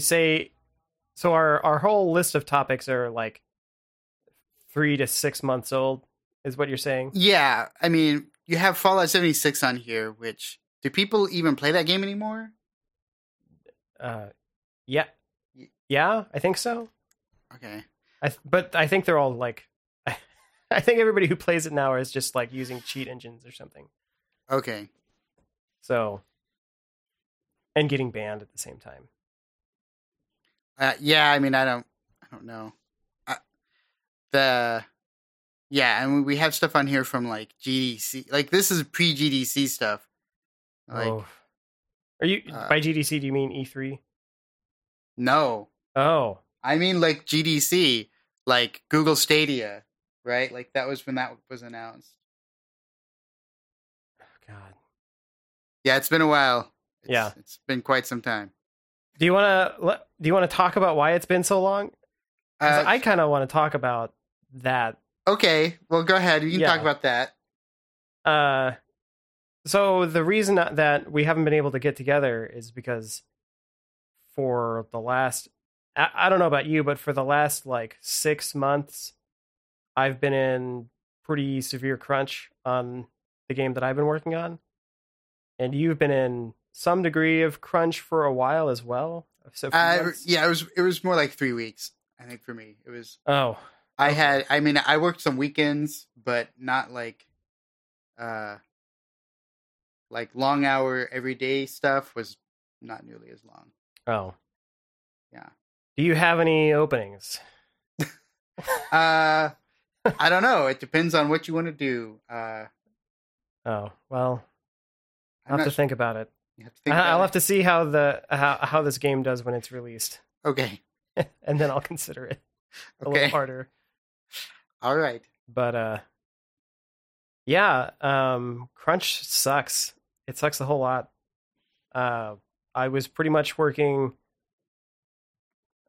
Hello. So you you say so our our whole list of topics are like three to six months old, is what you're saying? Yeah, I mean, you have Fallout 76 on here, which do people even play that game anymore? Uh, yeah, yeah, I think so. Okay. I th- but I think they're all like, I think everybody who plays it now is just like using cheat engines or something. Okay. So, and getting banned at the same time. Uh, yeah, I mean, I don't, I don't know. I, the, yeah, mean, we have stuff on here from like GDC. Like this is pre GDC stuff. Like, oh, are you uh, by GDC? Do you mean E3? no, Oh, I mean like GDC, like Google Stadia, right? Like that was when that was announced. Oh God. Yeah, it's been a while. It's, Yeah. it's been quite some time. Do you want to? Do you want to talk about why it's been so long? Uh, I kind of want to talk about that. okay, well, go ahead. You can Yeah. talk about that. Uh, so the reason that- we haven't been able to get together is because for the last, I, I don't know about you, but for the last like six months, I've been in pretty severe crunch on the game that I've been working on, and you've been in some degree of crunch for a while as well. So Uh, yeah, it was it was more like three weeks. I think for me, it was. Oh, I Okay. had. I mean, I worked some weekends, but not like, uh, like long hour everyday stuff was not nearly as long. oh, Yeah. Do you have any openings? Uh, I don't know. It depends on what you want to do. Uh, Oh well, I'm I'll have to su- think about it. You have to think I'll have to see how the how how this game does when it's released. Okay. and then I'll consider it a Okay. little harder. All right. But uh, yeah, um, crunch sucks. It sucks a whole lot. Uh, I was pretty much working,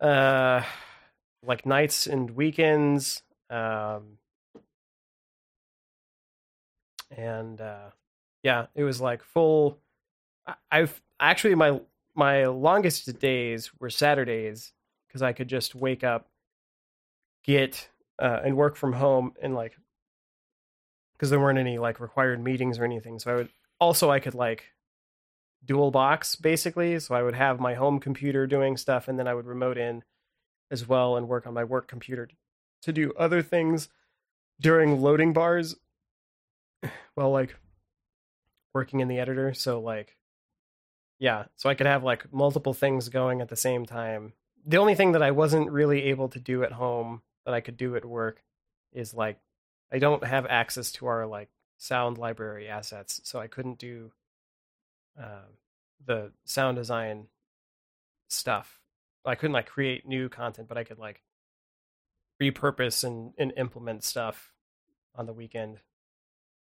uh, like nights and weekends, um, and uh, yeah, it was like full. I've actually my my longest days were Saturdays because I could just wake up, get uh, and work from home and like because there weren't any like required meetings or anything. So I would also I could like dual box basically. So I would have my home computer doing stuff and then I would remote in as well and work on my work computer to do other things during loading bars while like working in the editor. So like yeah, so I could have like multiple things going at the same time. The only thing that I wasn't really able to do at home that I could do at work is like I don't have access to our like sound library assets, so I couldn't do uh, the sound design stuff. I couldn't like create new content, but I could like repurpose and, and implement stuff on the weekend.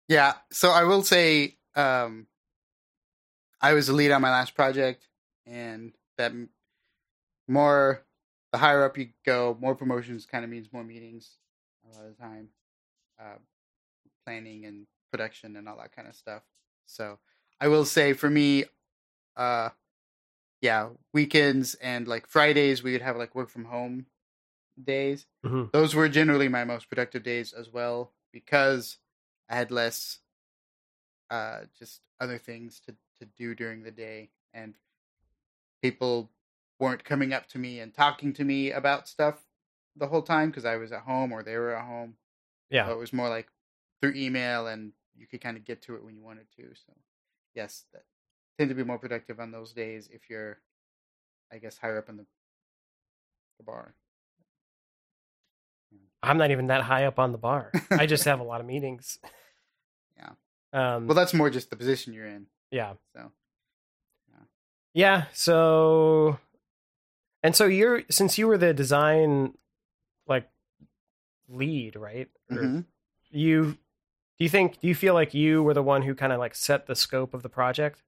Yeah. So I will say, um, I was the lead on my last project, and that more the higher up you go, more promotions kind of means more meetings a lot of the time, uh, planning and production and all that kind of stuff. So I will say for me, uh, yeah, weekends and like Fridays we would have like work from home days. Mhm. Those were generally my most productive days as well because I had less uh just other things to to do during the day and people weren't coming up to me and talking to me about stuff the whole time because I was at home or they were at home. Yeah, So it was more like through email and you could kind of get to it when you wanted to. So yes, that tend to be more productive on those days if you're I guess higher up in the the bar. I'm not even that high up on the bar. I just have a lot of meetings. Yeah. Um, Well, that's more just the position you're in. Yeah. So Yeah, so and so you're since you were the design like lead, right? Mhm. You do you think do you feel like you were the one who kind of like set the scope of the project?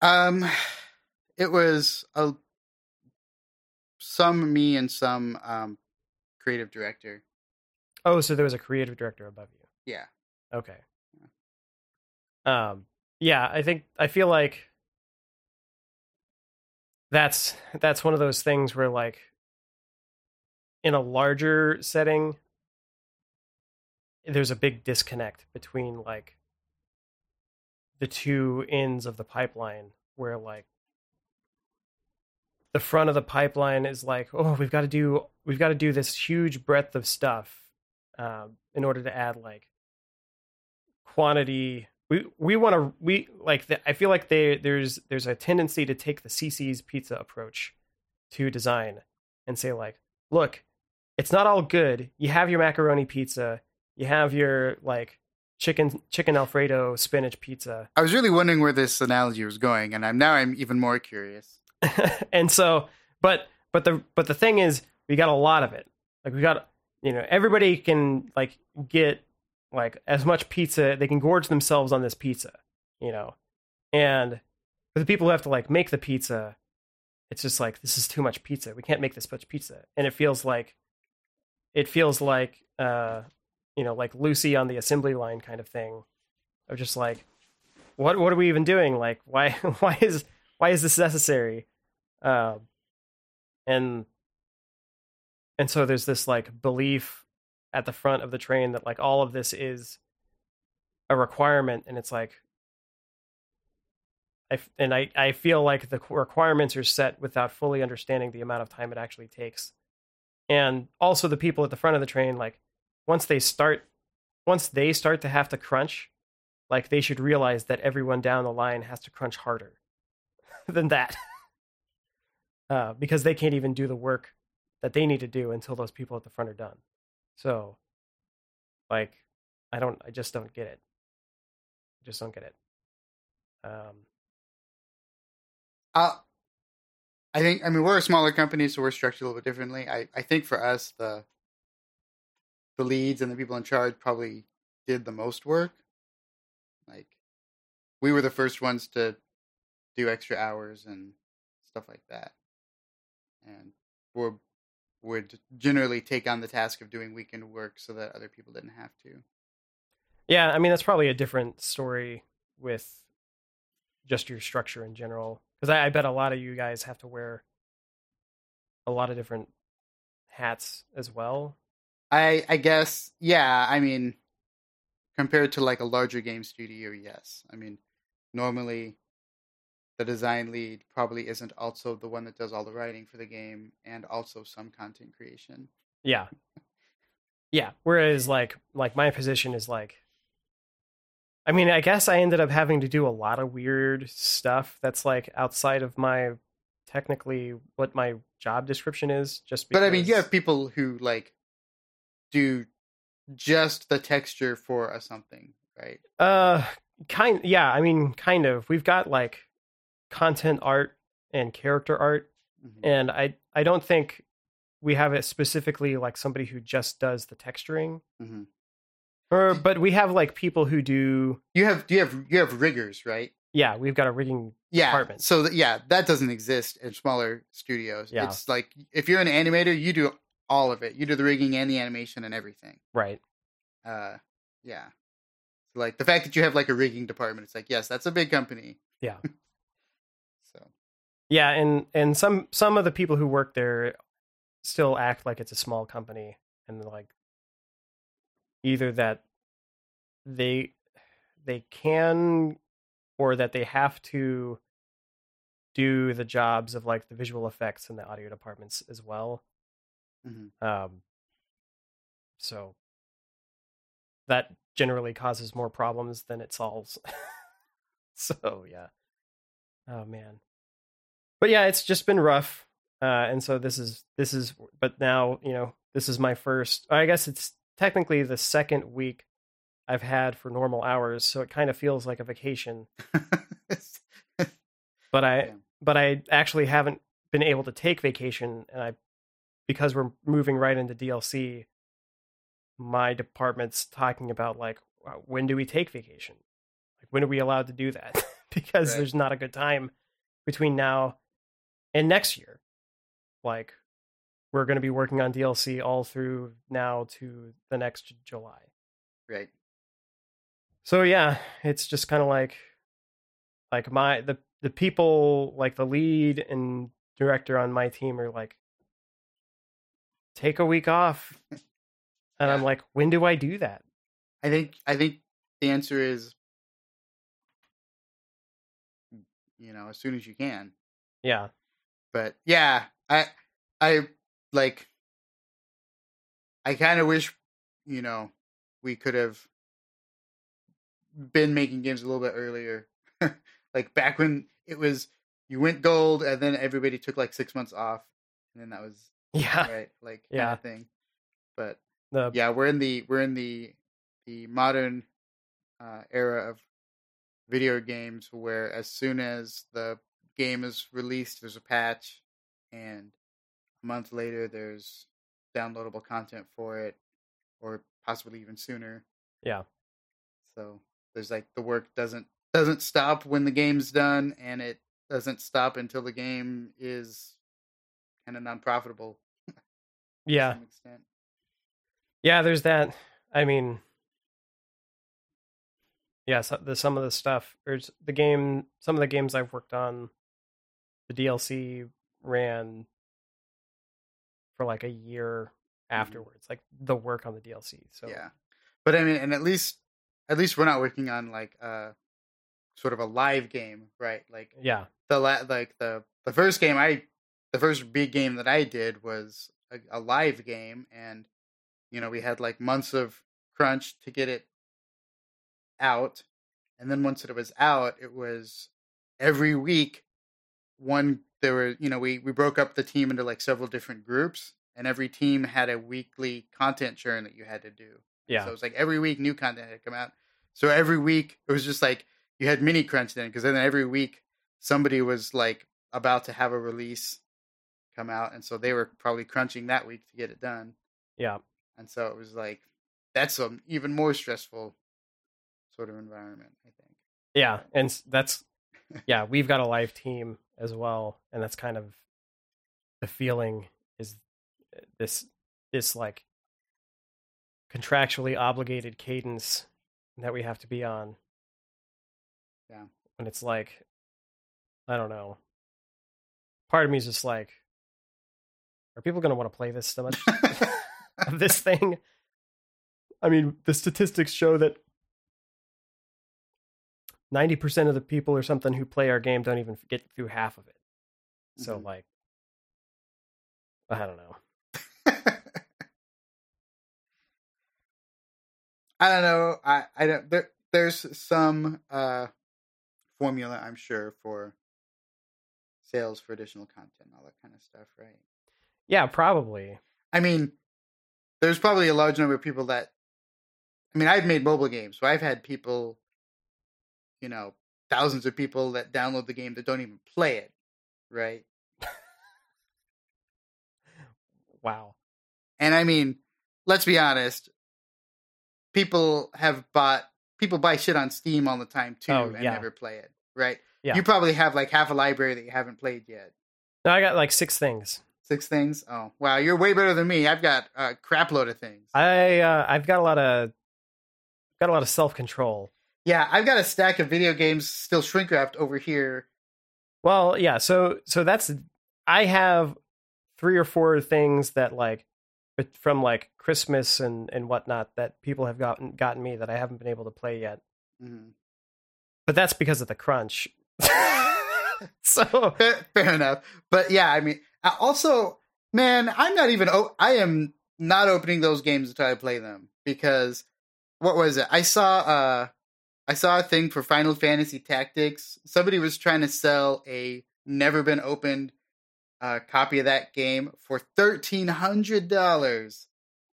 Um, it was a some me and some um creative director. Oh, so there was a creative director above you. Yeah, Okay. Um yeah, I think I feel like that's that's one of those things where like in a larger setting there's a big disconnect between like the two ends of the pipeline where like the front of the pipeline is like oh we've got to do we've got to do this huge breadth of stuff uh, in order to add like quantity we we want to we like the, i feel like they there's there's a tendency to take the CiCi's pizza approach to design and say like look it's not all good. You have your macaroni pizza. You have your like chicken chicken alfredo spinach pizza. I was really wondering where this analogy was going, and I'm now I'm even more curious. and so but but the but the thing is we got a lot of it. Like we got you know everybody can like get like as much pizza they can gorge themselves on this pizza you know? And for the people who have to like make the pizza it's just like this is too much pizza. We can't make this much pizza. And it feels like it feels like uh you know like lucy on the assembly line kind of thing of just like what what are we even doing? Like why why is why is this necessary? Um and and so there's this like belief at the front of the train that like all of this is a requirement and it's like I, and I, I feel like the requirements are set without fully understanding the amount of time it actually takes. And also the people at the front of the train like once they start once they start to have to crunch like they should realize that everyone down the line has to crunch harder than that. Uh, because they can't even do the work that they need to do until those people at the front are done so like i don't i just don't get it I just don't get it um Uh, I think I mean we're a smaller company, so we're structured a little bit differently. I, I think for us the the leads and the people in charge probably did the most work. Like we were the first ones to do extra hours and stuff like that, and we would generally take on the task of doing weekend work so that other people didn't have to. Yeah, I mean that's probably a different story with just your structure in general. Because I, I bet a lot of you guys have to wear a lot of different hats as well. I I guess yeah. I mean, compared to like a larger game studio, yes. I mean, normally the design lead probably isn't also the one that does all the writing for the game and also some content creation. Yeah, yeah. Whereas like like my position is like, I mean, I guess I ended up having to do a lot of weird stuff that's like outside of my technically what my job description is. Just because, But I mean, you have people who like do just the texture for a something, right? Uh, kind. Yeah, I mean, kind of. We've got like content art and character art, Mhm. and I I don't think we have it specifically like somebody who just does the texturing. Mhm. Or, but we have like people who do. You have you have you have riggers, right? Yeah, we've got a rigging. Yeah. Department. So th- yeah, that doesn't exist in smaller studios. Yeah. It's like if you're an animator, you do all of it. You do the rigging and the animation and everything. Right. Uh, yeah. Like the fact that you have like a rigging department, it's like yes, that's a big company. Yeah. Yeah, and and some some of the people who work there still act like it's a small company, and like either that they they can or that they have to do the jobs of like the visual effects and the audio departments as well. mhm. Um, so that generally causes more problems than it solves. so yeah. Oh man. But yeah, it's just been rough. Uh, and so this is this is but now, you know, this is my first I guess it's technically the second week I've had for normal hours, so it kind of feels like a vacation. But I Yeah. but I actually haven't been able to take vacation and I because we're moving right into DLC my department's talking about like when do we take vacation? Like when are we allowed to do that? because Right. there's not a good time between now and next year. Like we're going to be working on DLC all through now to the next July. right. So yeah, it's just kind of like like my the the people like the lead and director on my team are like, take a week off. And I'm like, when do I do that? I think I think the answer is you know, as soon as you can. Yeah. But yeah, I I like I kind of wish, you know, we could have been making games a little bit earlier. like back when it was you went gold and then everybody took like 6 months off and then that was Yeah. right like kind Yeah. of thing. But The yeah, we're in the we're in the the modern uh, era of video games where as soon as the game is released, there's a patch, and a month later there's downloadable content for it, or possibly even sooner. Yeah. So there's like the work doesn't doesn't stop when the game's done, and it doesn't stop until the game is kind of non-profitable yeah. Yeah, there's that. I mean, yeah, so the some of the stuff or the game, some of the games I've worked on, the DLC ran for like a year afterwards, like the work on the DLC. So Yeah, but I mean, and at least at least we're not working on like uh sort of a live game, right? Like yeah, the la- like the the first game I the first big game that I did was a, a live game, and you know we had like months of crunch to get it out, and then once it was out, it was every week one there were you know we we broke up the team into like several different groups and every team had a weekly content churn that you had to do yeah, so it was like every week new content had come out. So every week it was just like you had mini crunch then because then every week somebody was like about to have a release come out, and so they were probably crunching that week to get it done. yeah, And so it was like that's an even more stressful sort of environment. I think. yeah, and that's yeah, we've got a live team as well, and that's kind of the feeling is uh, this this like contractually obligated cadence that we have to be on. Yeah. And it's like I don't know. Part of me is just like are people going to want to play this so much this thing? I mean, the statistics show that 90% of the people or something who play our game don't even get through half of it. So Mhm. like I don't know. I don't know. I I don't. There, there's some uh formula, I'm sure, for sales for additional content, all that kind of stuff, right? Yeah, probably. I mean, there's probably a large number of people that. I mean, I've made mobile games, so I've had people, you know, thousands of people that download the game that don't even play it, right? Wow. And I mean, let's be honest. People have bought people buy shit on Steam all the time too, Oh, and yeah. never play it, right? Yeah. You probably have like half a library that you haven't played yet. No, I got like six things. Six things. Oh wow, you're way better than me. I've got a crap load of things. I uh, I've got a lot of got a lot of self control. Yeah, I've got a stack of video games still shrink wrapped over here. Well, yeah. So so that's I have three or four things that like from like Christmas and and whatnot that people have gotten gotten me that I haven't been able to play yet. Mhm. But that's because of the crunch. so Fair, fair enough, but yeah, I mean, also, man, I'm not even. Oh, I am not opening those games until I play them because what was it? I saw uh I saw a thing for Final Fantasy Tactics. Somebody was trying to sell a never been opened uh, copy of that game for thirteen hundred dollars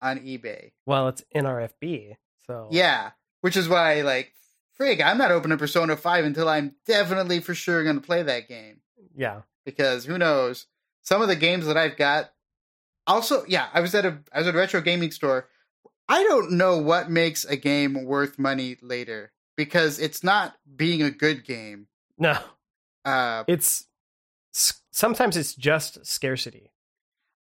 on eBay. well, it's NRFB. So Yeah, which is why like frig, I'm not opening Persona Five until I'm definitely for sure going to play that game yeah, because who knows? Some of the games that I've got. Also, yeah, I was at a I was at a retro gaming store. I don't know what makes a game worth money later because it's not being a good game. no, Uh, it's sometimes it's just scarcity.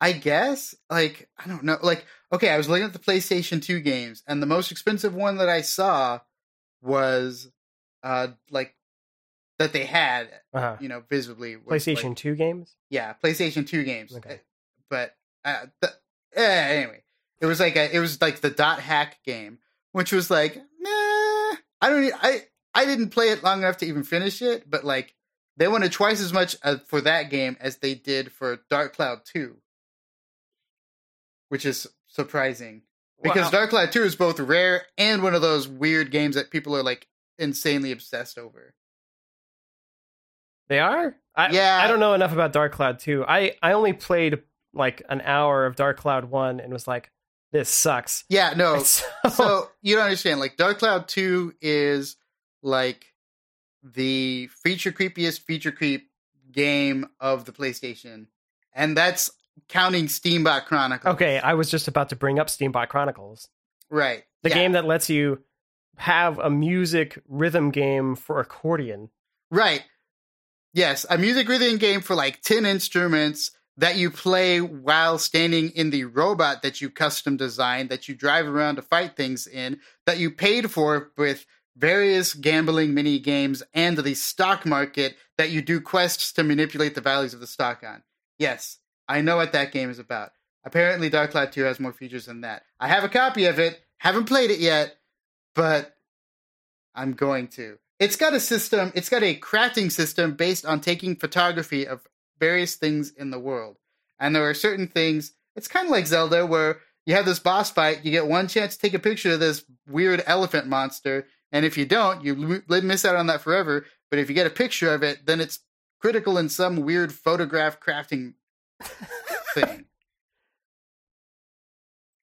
I guess like I don't know. Like okay, I was looking at the PlayStation 2 games and the most expensive one that I saw was uh like that they had, Uh-huh. you know, visibly. was, PlayStation like- 2 games? yeah, PlayStation Two games. Okay. but uh, the, eh, anyway, it was like a, it was like the dot hack game, which was like, nah, I don't, I, I didn't play it long enough to even finish it, but like they wanted twice as much uh, for that game as they did for Dark Cloud Two, which is surprising because Wow. Dark Cloud Two is both rare and one of those weird games that people are like insanely obsessed over. They are? I, Yeah. I don't know enough about Dark Cloud 2. I, I only played like an hour of Dark Cloud 1 and was like, this sucks. Yeah, no, So, so you don't understand. Like Dark Cloud Two is like the feature creepiest feature creep game of the PlayStation, and that's counting Steambot Chronicles. okay, I was just about to bring up Steambot Chronicles. right. The Yeah, game that lets you have a music rhythm game for accordion. Right. Yes, a music rhythm game for like ten instruments that you play while standing in the robot that you custom designed that you drive around to fight things in that you paid for with various gambling mini games and the stock market that you do quests to manipulate the values of the stock on. Yes, I know what that game is about. Apparently Dark Cloud 2 has more features than that. I have a copy of it, haven't played it yet, but I'm going to. It's got a system, it's got a crafting system based on taking photography of various things in the world. And there are certain things, it's kind of like Zelda, where you have this boss fight, you get one chance to take a picture of this weird elephant monster, and if you don't, you miss out on that forever. But if you get a picture of it, then it's critical in some weird photograph crafting thing.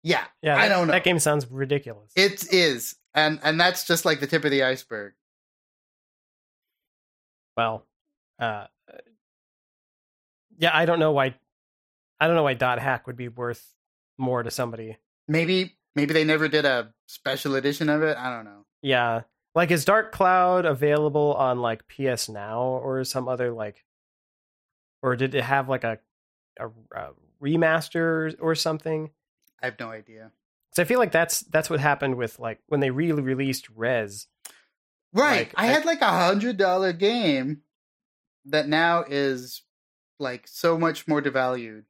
Yeah, Yeah, I that, don't know. That game sounds ridiculous. it is, and and that's just like the tip of the iceberg. well, uh, yeah, I don't know why. I don't know why Dot Hack would be worth more to somebody. Maybe maybe they never did a special edition of it. I don't know. Yeah, like is Dark Cloud available on like PS Now or some other like, or did it have like a a, a remaster or something? I have no idea. So I feel like that's that's what happened with like when they re-released Rez. Right. Like, I I- had like a hundred dollar game that now is like so much more devalued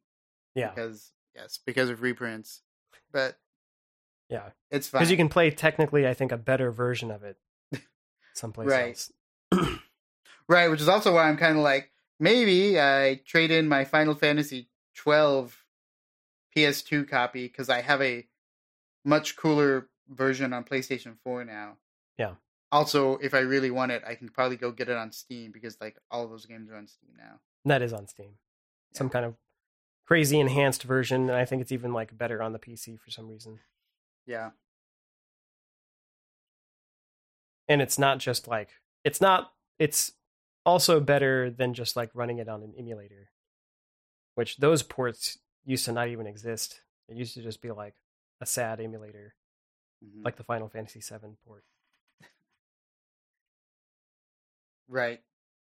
Yeah, because yes, because of reprints. But yeah, it's fine. because you can play technically, I think, a better version of it someplace Right. else. Right, which is also why I'm kind of like maybe I trade in my Final Fantasy 12 PS2 copy because I have a much cooler version on PlayStation 4 now. Yeah. Also, if I really want it, I can probably go get it on Steam because like all of those games are on Steam now. And that is on Steam. Some kind of crazy enhanced version, and I think it's even like better on the PC for some reason. Yeah. And it's not just like it's not it's also better than just like running it on an emulator. Which those ports used to not even exist. It used to just be like a sad emulator, Mhm. like the Final Fantasy VII port. right.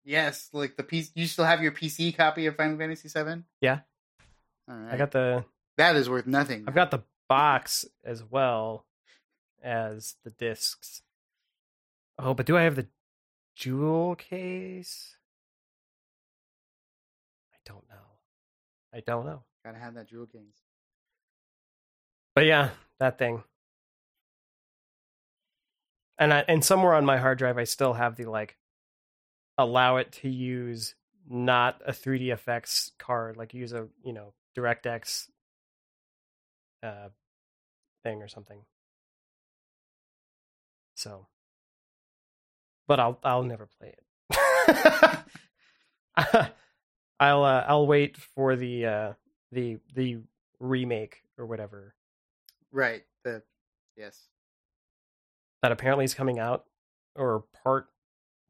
Yes, like the PC. You still have your PC copy of Final Fantasy 7? Yeah. All right. I got the that is worth nothing. I've got the box as well as the discs. Oh, but do I have the jewel case? I don't know. I don't know. Gotta have that jewel case. But yeah, that thing. And I and somewhere on my hard drive I still have the like allow it to use not a 3D effects card, like use a, you know, DirectX uh thing or something. So but I'll I'll never play it. I'll uh, I'll wait for the uh the the remake or whatever Right. The yes. that apparently is coming out or part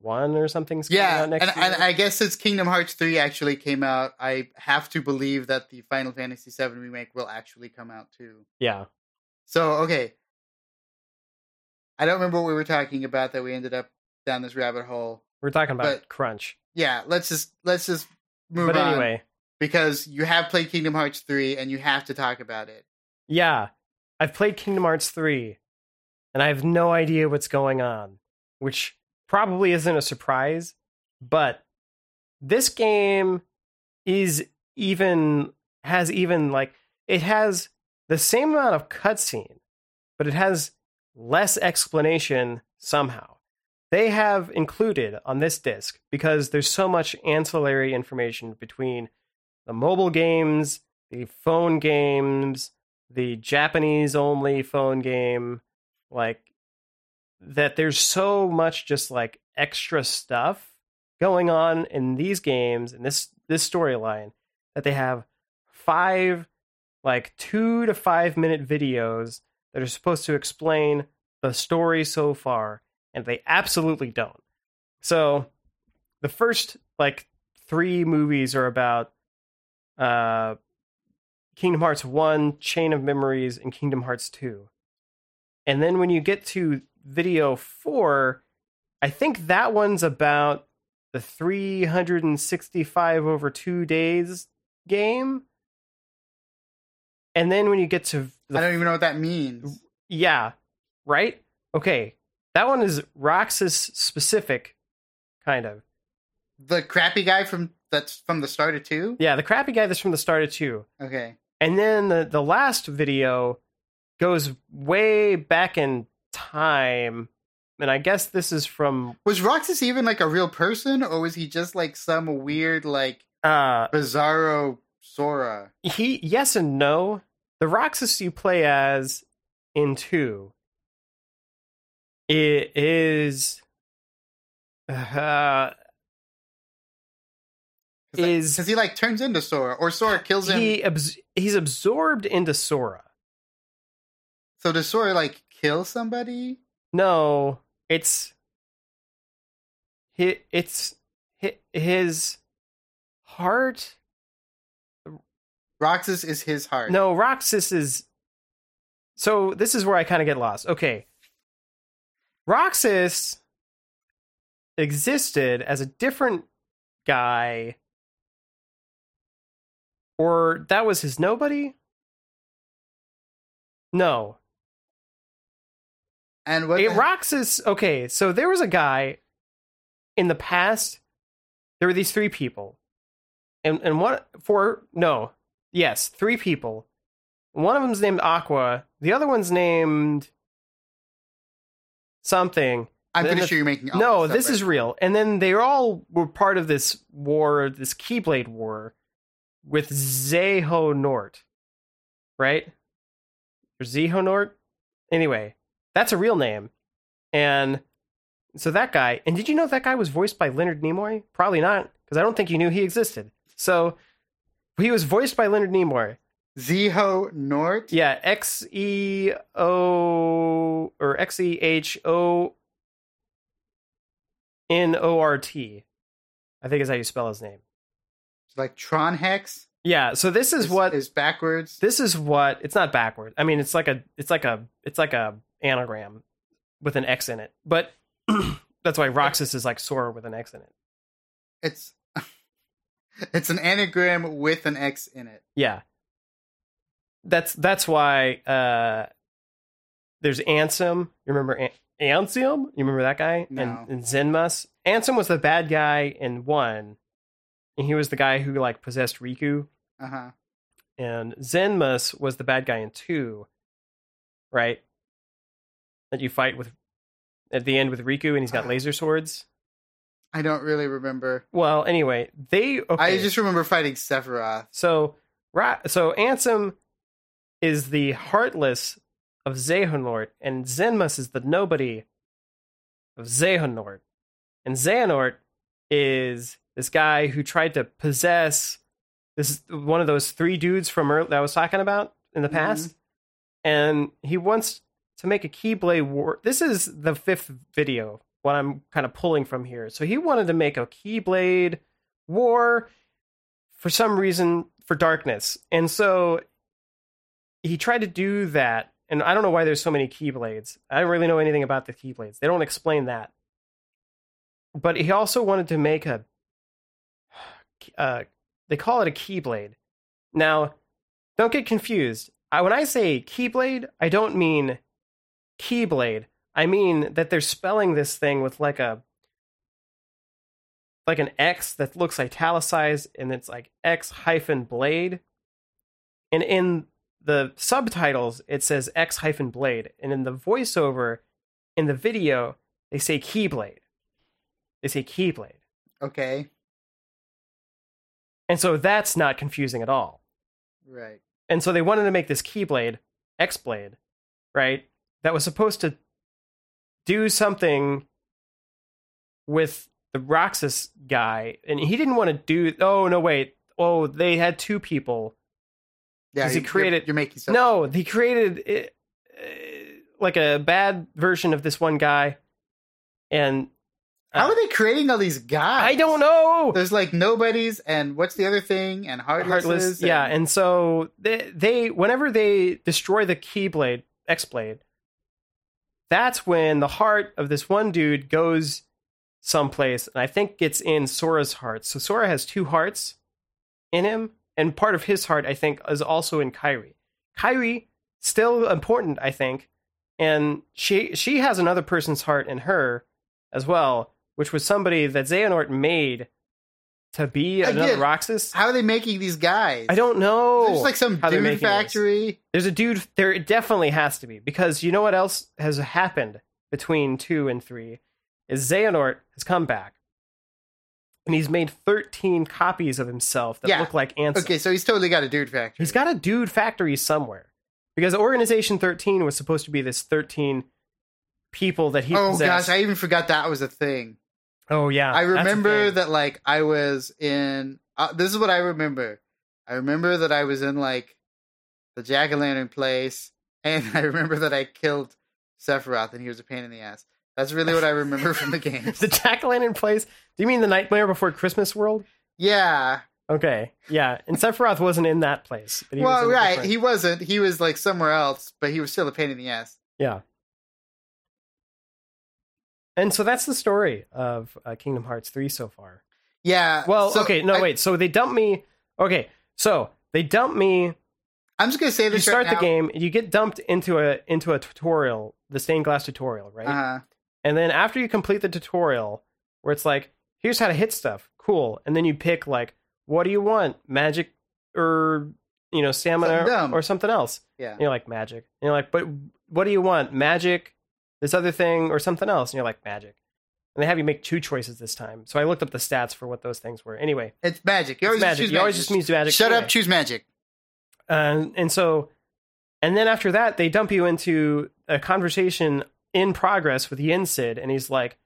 one or something's coming Yeah, out next and, year. and I guess since Kingdom Hearts 3 actually came out, I have to believe that the Final Fantasy 7 remake will actually come out too. yeah. So, okay. I don't remember what we were talking about that we ended up down this rabbit hole. We're talking about But- crunch. Yeah, let's just let's just move on. But on anyway, because you have played Kingdom Hearts 3 and you have to talk about it. yeah. I've played Kingdom Hearts 3 and I have no idea what's going on, which probably isn't a surprise but this game is even has even like it has the same amount of cutscene, but it has less explanation somehow. They have included on this disc because there's so much ancillary information between the mobile games, the phone games, the Japanese only phone game, like that there's so much just like extra stuff going on in these games and this this storyline that they have five like 2 to 5 minute videos that are supposed to explain the story so far and they absolutely don't. So the first like 3 movies are about uh Kingdom Hearts 1, Chain of Memories and Kingdom Hearts 2. And then when you get to video 4, I think that one's about the 365 over 2 days game. And then when you get to I don't even know what that means. yeah, right? Okay. That one is Roxas specific kind of. The crappy guy from that's from the start of two. Yeah, the crappy guy that's from the start of 2. Okay. And then the, the last video goes way back in time. And I guess this is from Was Roxas even like a real person, or was he just like some weird like uh bizarro Sora? he yes and no. The Roxas you play as in two it is uh Is- because he like turns into Sora, or Sora kills him? he abs- he's absorbed into Sora. So does Sora like kill somebody? No, it's it's his heart. Roxas is his heart. No, Roxas is. So this is where I kind of get lost. Okay, Roxas existed as a different guy, or that was his nobody. No, And what? It the- Roxas. Okay, so there was a guy in the past. There were these three people, and and one four no yes three people. One of them's named Aqua. The other one's named something. I'm pretty the- sure you're making. no, this this is real. And then they all were part of this war, this Keyblade war, with Xehanort, right? Or Xehanort. Anyway, that's a real name, and so that guy. And did you know that guy was voiced by Leonard Nimoy? Probably not, because I don't think you knew he existed. So he was voiced by Leonard Nimoy. Xehanort. Yeah, X E O or X E H O N O R T. I think is how you spell his name. Like Tron Hex Yeah, so this is what is backwards. this is what it's not backward. I mean, it's like a it's like a it's like a anagram with an X in it. But that's why Roxas is like Sora with an X in it. It's it's an anagram with an X in it. Yeah. That's that's why uh there's Ansem. You remember An- Ansem? You remember that guy? No. And, and Xemnas. Ansem was the bad guy in one, and he was the guy who like possessed Riku. Uh huh. And Xemnas was the bad guy in two, right? That you fight with at the end with Riku, and he's got laser swords. I don't really remember. Well, anyway, they. Okay. I just remember fighting Sephiroth. So, right. so Ansem is the heartless of Xehanort, and Xemnas is the nobody of Xehanort. And Xehanort is this guy who tried to possess this one of those three dudes from earl- that I was talking about in the mm-hmm. past, and he wants to make a Keyblade war. This is the fifth video. What I'm kind of pulling from here. So he wanted to make a Keyblade war for some reason for darkness. And so he tried to do that. And I don't know why there's so many keyblades. I don't really know anything about the keyblades. They don't explain that. But he also wanted to make a uh, they call it a keyblade. Now, don't get confused. I, when I say keyblade, I don't mean keyblade. I mean that they're spelling this thing with like a like an X that looks italicized, and it's like X hyphen blade. And in the subtitles, it says X hyphen blade, and in the voiceover, in the video, they say Keyblade. They say Keyblade, Okay. and so that's not confusing at all. Right. And so they wanted to make this Keyblade, X Blade, right? That was supposed to do something with the Roxas guy. And he didn't want to do. Oh, no, wait. Oh, they had two people. Yeah. he created- You're, you're making. No, he created uh, uh, like a bad version of this one guy. And How are they creating all these guys? I don't know. There's like nobodies, and what's the other thing? And heartlesses. Heartless, yeah. And so they, they, whenever they destroy the Keyblade, X Blade, that's when the heart of this one dude goes someplace, and I think it's in Sora's heart. So Sora has two hearts in him, and part of his heart, I think, is also in Kairi. Kairi still important, I think, and she she has another person's heart in her as well, which was somebody that Xehanort made to be I another Roxas. How are they making these guys? I don't know. There's like some dude making this. factory. There's a dude. There definitely has to be because you know what else has happened between two and three is Xehanort has come back, and he's made 13 copies of himself that Yeah. look like Ansem. Okay, so he's totally got a dude factory. He's got a dude factory somewhere because Organization 13 was supposed to be this 13 people that he. Oh possessed. gosh, I even forgot that was a thing. Oh yeah, I remember that like I was in. Uh, this is what I remember. I remember that I was in like the jack o' lantern place, and I remember that I killed Sephiroth, and he was a pain in the ass. That's really what I remember from the game. the jack o' lantern place. Do you mean the Nightmare Before Christmas world? yeah. Okay, yeah, and Sephiroth wasn't in that place. But he was Well, right. different- He wasn't. He was like somewhere else, but he was still a pain in the ass. Yeah. And so that's the story of uh, Kingdom Hearts 3 so far. Yeah. Well, so okay, no, I- wait. So they dump me. Okay, so they dump me. I'm just gonna say this. You start right the game, you get dumped into a into a tutorial, the stained glass tutorial, right? Uh-huh. And then after you complete the tutorial, where it's like, here's how to hit stuff, cool. And then you pick like, what do you want, magic or you know Something stamina dumb. or something else? yeah. And you're like magic. And you're like, but what do you want? Magic, this other thing, or something else? And you're like magic. And they have you make two choices this time. So I looked up the stats for what those things were. Anyway, It's magic. You always magic. choose You always magic. just means magic. Shut Anyway. up. Choose magic. And and so, and then after that, they dump you into a conversation in progress with Yensid, and he's like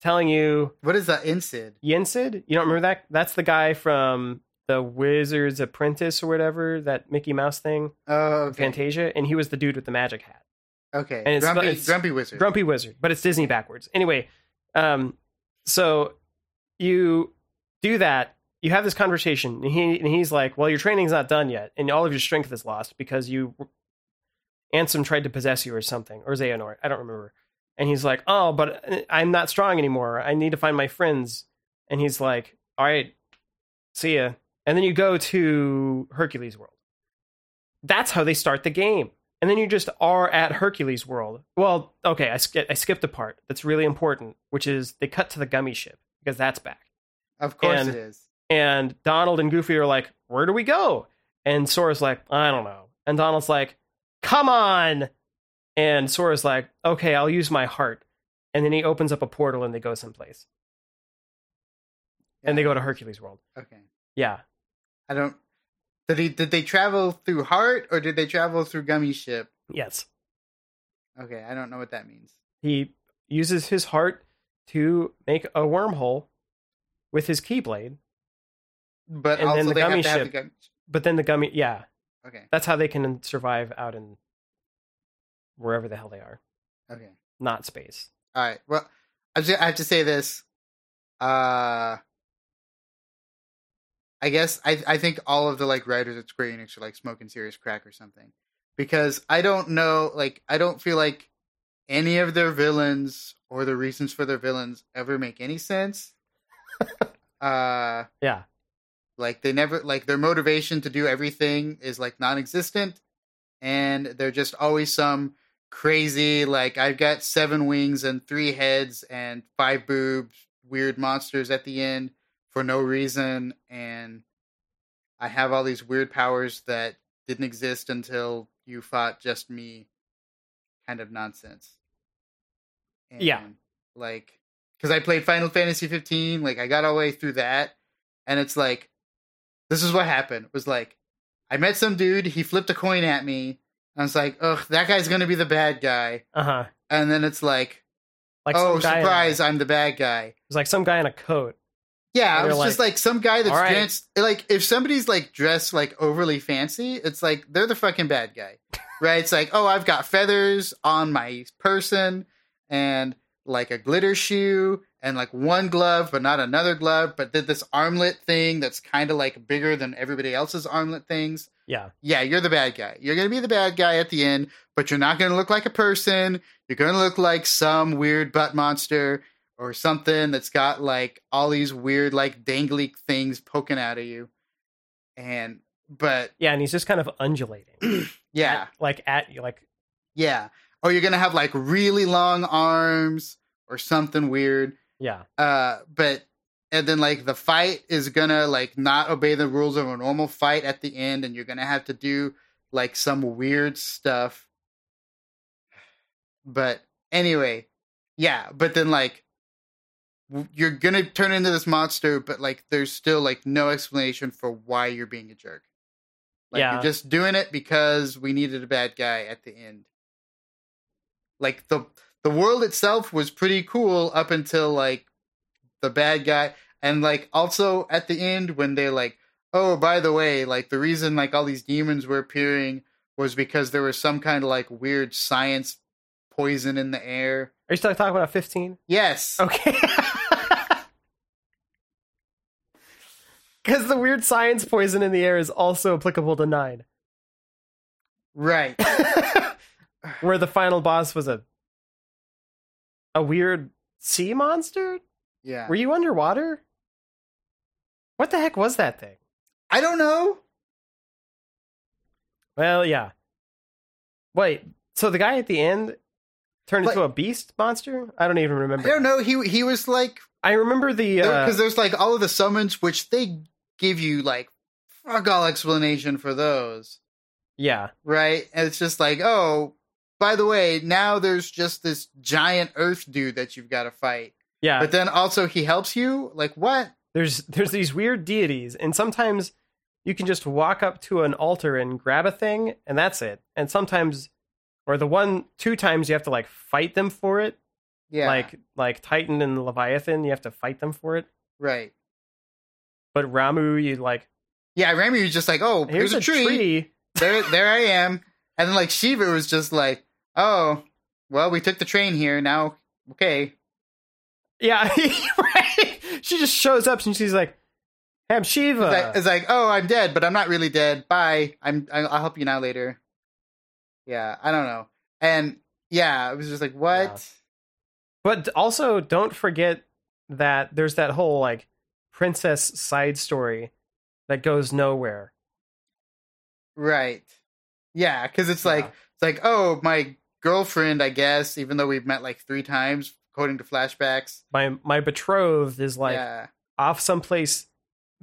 telling you What is that Insid? Yensid. You don't remember that? That's the guy from the Wizard's Apprentice or whatever that Mickey Mouse thing, Oh, okay. Fantasia, and he was the dude with the magic hat. Okay. And it's- grumpy, it's- grumpy wizard. Grumpy Wizard, but it's Disney backwards. Anyway, um, so you do that. You have this conversation, and, he, and he's like, "Well, your training's not done yet, and all of your strength is lost because you Ansem tried to possess you or something, or Xehanort. I don't remember." And he's like, "Oh, but I'm not strong anymore. I need to find my friends." And he's like, "All right, see ya." And then you go to Hercules World. That's how they start the game and then you just are at Hercules World. Well, okay, I, sk- I skipped a part that's really important, which is they cut to the gummy ship because that's back. of course and- it is. And Donald and Goofy are like, "Where do we go?" And Sora's like, "I don't know." And Donald's like, "Come on!" And Sora's like, "Okay, I'll use my heart." And then he opens up a portal and they go someplace. And they go to Hercules World. Okay. Yeah, I don't. Did he? Did they travel through heart or did they travel through gummy ship? yes. Okay, I don't know what that means. He uses his heart to make a wormhole with his keyblade, But And then the they have gummy have ship. the gummy. but then the gummy, yeah, Okay. that's how they can survive out in wherever the hell they are, Okay. not space. All right. Well, I have to say this. Uh, I guess I I think all of the like writers at Square Enix are like smoking serious crack or something, because I don't know. Like I don't feel like any of their villains or the reasons for their villains ever make any sense. uh, Yeah, like they never like their motivation to do everything is like non-existent, and they're just always some crazy like I've got seven wings and three heads and five boobs weird monsters at the end for no reason, and I have all these weird powers that didn't exist until you fought just me. Kind of nonsense. And, Yeah. Like, because I played Final Fantasy 15, like I got all the way through that, and it's like, this is what happened. It was like, I met some dude, he flipped a coin at me. I was like, ugh, that guy's gonna be the bad guy. Uh huh. And then it's like, Like oh, surprise, I'm the bad guy. It's like some guy in a coat. Yeah, And it was just like some guy that's "All right." dressed like if somebody's like dressed like overly fancy, it's like they're the fucking bad guy, right? It's like oh, I've got feathers on my person and like a glitter shoe and like one glove but not another glove, but did this armlet thing that's kind of like bigger than everybody else's armlet things. Yeah. Yeah, you're the bad guy. You're gonna be the bad guy at the end, but you're not gonna look like a person. You're gonna look like some weird butt monster or something that's got like all these weird like dangly things poking out of you. And but Yeah, and he's just kind of undulating. yeah, At- like at you, like yeah. Or you're gonna have like really long arms or something weird. yeah, Uh but and then like the fight is gonna like not obey the rules of a normal fight at the end and you're gonna have to do like some weird stuff but anyway yeah but then like you're gonna turn into this monster but like there's still like no explanation for why you're being a jerk. Like Yeah. you're just doing it because we needed a bad guy at the end. Like the the world itself was pretty cool up until like the bad guy and like also at the end when they're like oh by the way like the reason like all these demons were appearing was because there was some kind of like weird science poison in the air are you still talking about fifteen? yes Okay. Because the weird science poison in the air is also applicable to nine, right where the final boss was a a weird sea monster. yeah Were you underwater? What the heck was that thing? i don't know Well, yeah. Wait, so the guy at the end turned into a beast monster? I don't even i remember. don't know he he was like I remember the uh, because there's like all of the summons which they give you like fuck all explanation for those yeah, right? And it's just like, oh, by the way, now there's just this giant Earth dude that you've got to fight. yeah. But then also he helps you. Like what? there's there's these weird deities, and sometimes you can just walk up to an altar and grab a thing, and that's it. And sometimes, or the one two times you have to like fight them for it, Yeah, like like Titan and Leviathan, you have to fight them for it. right. But Ramuh, you like Yeah, Ramuh was just like, oh, here's here's, a, tree. tree. There, there I am. And then like Shiva was just like, oh, well, we took the train here. Now, okay, Yeah, right. She just shows up and she's like, "Hey, I'm Shiva." it's, like, it's like, oh, I'm dead, but I'm not really dead. Bye. I'm. I'll help you now later. Yeah, I don't know. And yeah, it was just like, what? Yeah. But also, don't forget that there's that whole like princess side story that goes nowhere. Right. Yeah, because it's like Yeah. it's like oh my girlfriend, I guess, even though we've met like three times according to flashbacks. My my betrothed is like yeah, off someplace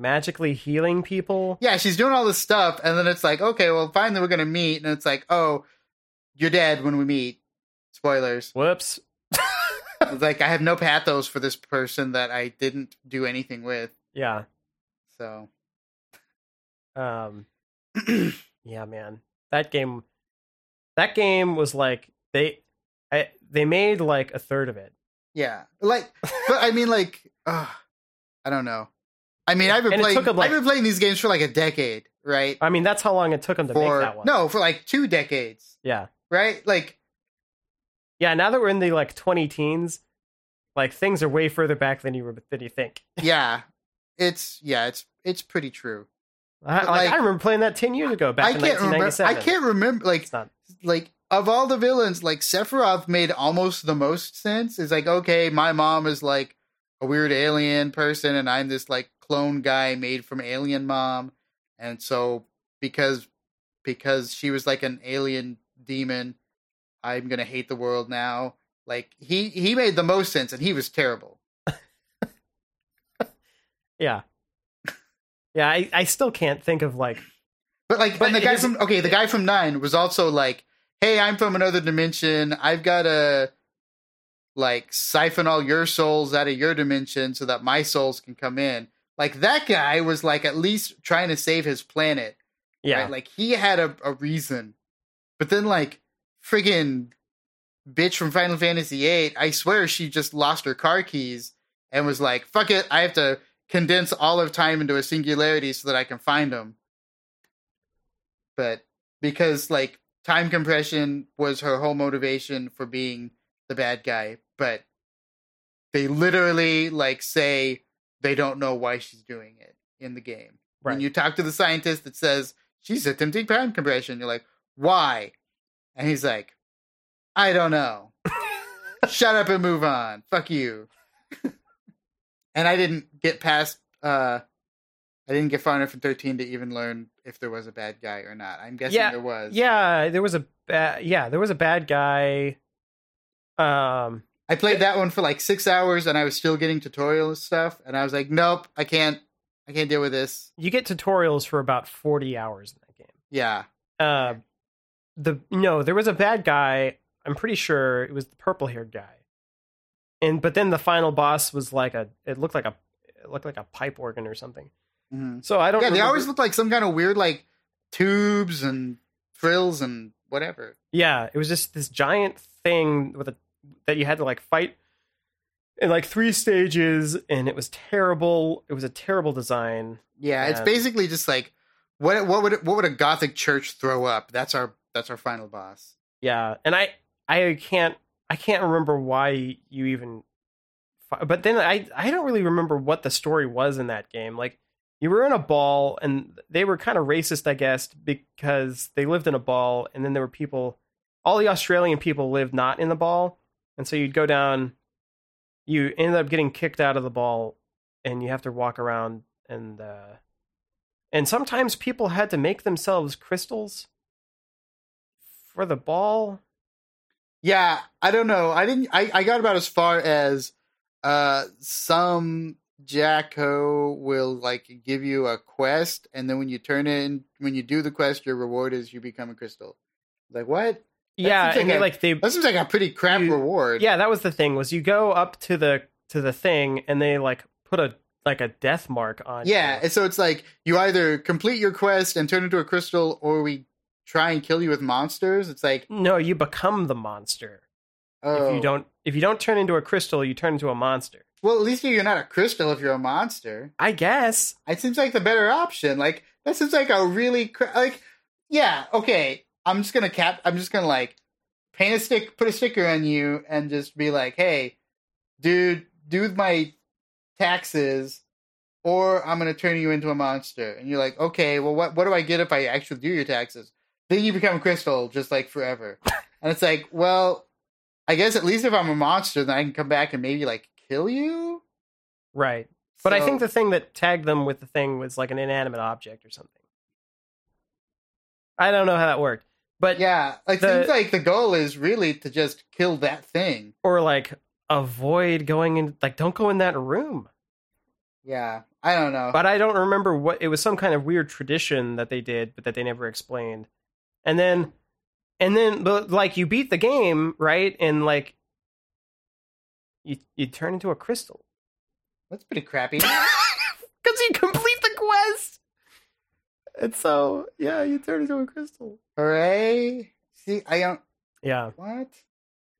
magically healing people. yeah, she's doing all this stuff, and then it's like okay, well, finally we're gonna meet, and it's like oh, you're dead when we meet. Spoilers. Whoops. Like I have no pathos for this person that I didn't do anything with. Yeah. So Um. yeah, man. That game. That game was like they, I, they made like a third of it. yeah, like, but I mean, like, uh, I don't know. I mean, I've been And playing. like- I've been playing these games for like a decade, right? I mean, that's how long it took them to for make that one. no, for like two decades, Yeah. right? Like, Yeah. Now that we're in the like 20 teens, like things are way further back than you than you think. yeah, it's yeah, it's it's pretty true. I, like, like- I remember playing that 10 years ago back I in can't remember. I can't remember. Like, It's not. like of all the villains, like Sephiroth made almost the most sense. It's like, okay, my mom is like a weird alien person, and I'm this like clone guy made from alien mom, and so because because she was like an alien demon, I'm gonna hate the world now. Like he he made the most sense, and he was terrible. Yeah. Yeah, I, I still can't think of like But like, But and the guy from okay, the guy from Nine was also like, "Hey, I'm from another dimension. I've got to like siphon all your souls out of your dimension so that my souls can come in." Like that guy was like at least trying to save his planet. yeah. right? Like he had a, a reason. But then like friggin' bitch from Final Fantasy VIII, I swear she just lost her car keys and was like, "Fuck it, I have to condense all of time into a singularity so that I can find them." But because like time compression was her whole motivation for being the bad guy, but they literally like say they don't know why she's doing it in the game. When you talk to the scientist that says she's attempting time compression, you're like, why? And he's like, I don't know. Shut up and move on. Fuck you. and I didn't get past uh I didn't get far enough in 13 to even learn if there was a bad guy or not. I'm guessing Yeah, there was. Yeah, there was a bad yeah, there was a bad guy. Um I played that one for like six hours and I was still getting tutorial stuff and I was like, nope, I can't I can't deal with this. you get tutorials for about 40 hours in that game. Yeah. Uh the no, there was a bad guy. I'm pretty sure it was the purple haired guy. And but then the final boss was like a it looked like a it looked like a pipe organ or something. Mhm. So I don't Yeah, they always look like some kind of weird like tubes and frills and whatever. Yeah, it was just this giant thing with a that you had to like fight in like three stages, and it was terrible. It was a terrible design. Yeah, it's basically just like what what would what would a gothic church throw up? That's our that's our final boss. Yeah, and I I can't I can't remember why you even. But then I I don't really remember what the story was in that game. Like you were in a ball, and they were kind of racist, I guess, because they lived in a ball, and then there were people. All the Australian people lived not in the ball, and so you'd go down. You ended up getting kicked out of the ball, and you have to walk around and. uh and sometimes people had to make themselves crystals for the ball. Yeah, I don't know. I didn't. I, I got about as far as uh some Jacko will like give you a quest, and then when you turn in, when you do the quest, your reward is you become a crystal. Like what? Yeah, and they, like they That seems like a pretty crap You- reward. yeah, that was the thing was you go up to the to the thing and they like put a like a death mark on Yeah, you. and so it's like you either complete your quest and turn into a crystal, or we try and kill you with monsters. It's like No, you become the monster. oh, If you oh. don't if you don't turn into a crystal, you turn into a monster. Well, at least you're not a crystal if you're a monster. I guess. It seems like the better option. Like that seems like a really cra- like yeah. Okay, I'm just gonna cap. I'm just gonna like paint a stick, put a sticker on you, and just be like, hey, dude, do my taxes. Or I'm gonna turn you into a monster, and you're like, okay, well, what what do I get if I actually do your taxes? Then you become a crystal, just like forever. and it's like, well, I guess at least if I'm a monster, then I can come back and maybe like kill you. Right. But I think the thing that tagged them with the thing was like an inanimate object or something. I don't know how that worked. But Yeah, it The- seems like the goal is really to just kill that thing. or like avoid going in like don't go in that room. Yeah, I don't know. but I don't remember what it was some kind of weird tradition that they did, but that they never explained. And then, and then, but, like you beat the game, right? And like you you turn into a crystal That's pretty crappy. because you complete the quest. And so, yeah, you turn into a crystal. Hooray! See, I don't. Yeah, What?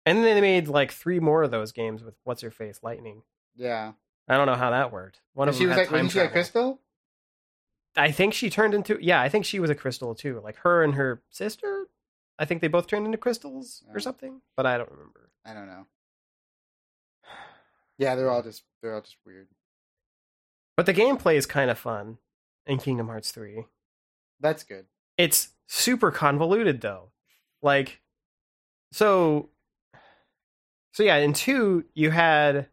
and then they made like three more of those games with what's her face, Lightning. Yeah. I don't know how that worked. One of she them was had like, time wasn't she a crystal? I think she turned into yeah, I think she was a crystal too. Like her and her sister. I think they both turned into crystals Oh. or something, but I don't remember. I don't know. Yeah, they're all just they're all just weird. But the gameplay is kind of fun in Kingdom Hearts 3. That's good. It's super convoluted though. Like so so yeah, in 2 you had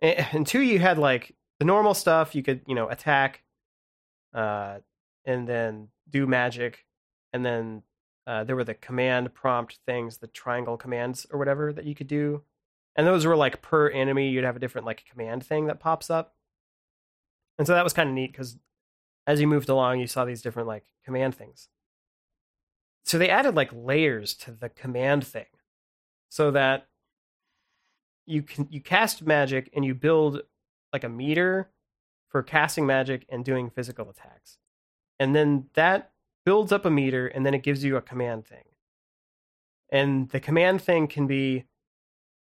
in 2 you had like the normal stuff, you could, you know, attack uh and then do magic and then uh, there were the command prompt things, the triangle commands or whatever that you could do. and those were like per enemy you'd have a different like command thing that pops up and so that was kind of neat because as you moved along you saw these different like command things. So they added like layers to the command thing so that you can you cast magic and you build like a meter for casting magic and doing physical attacks. And then that builds up a meter and then it gives you a command thing. And the command thing can be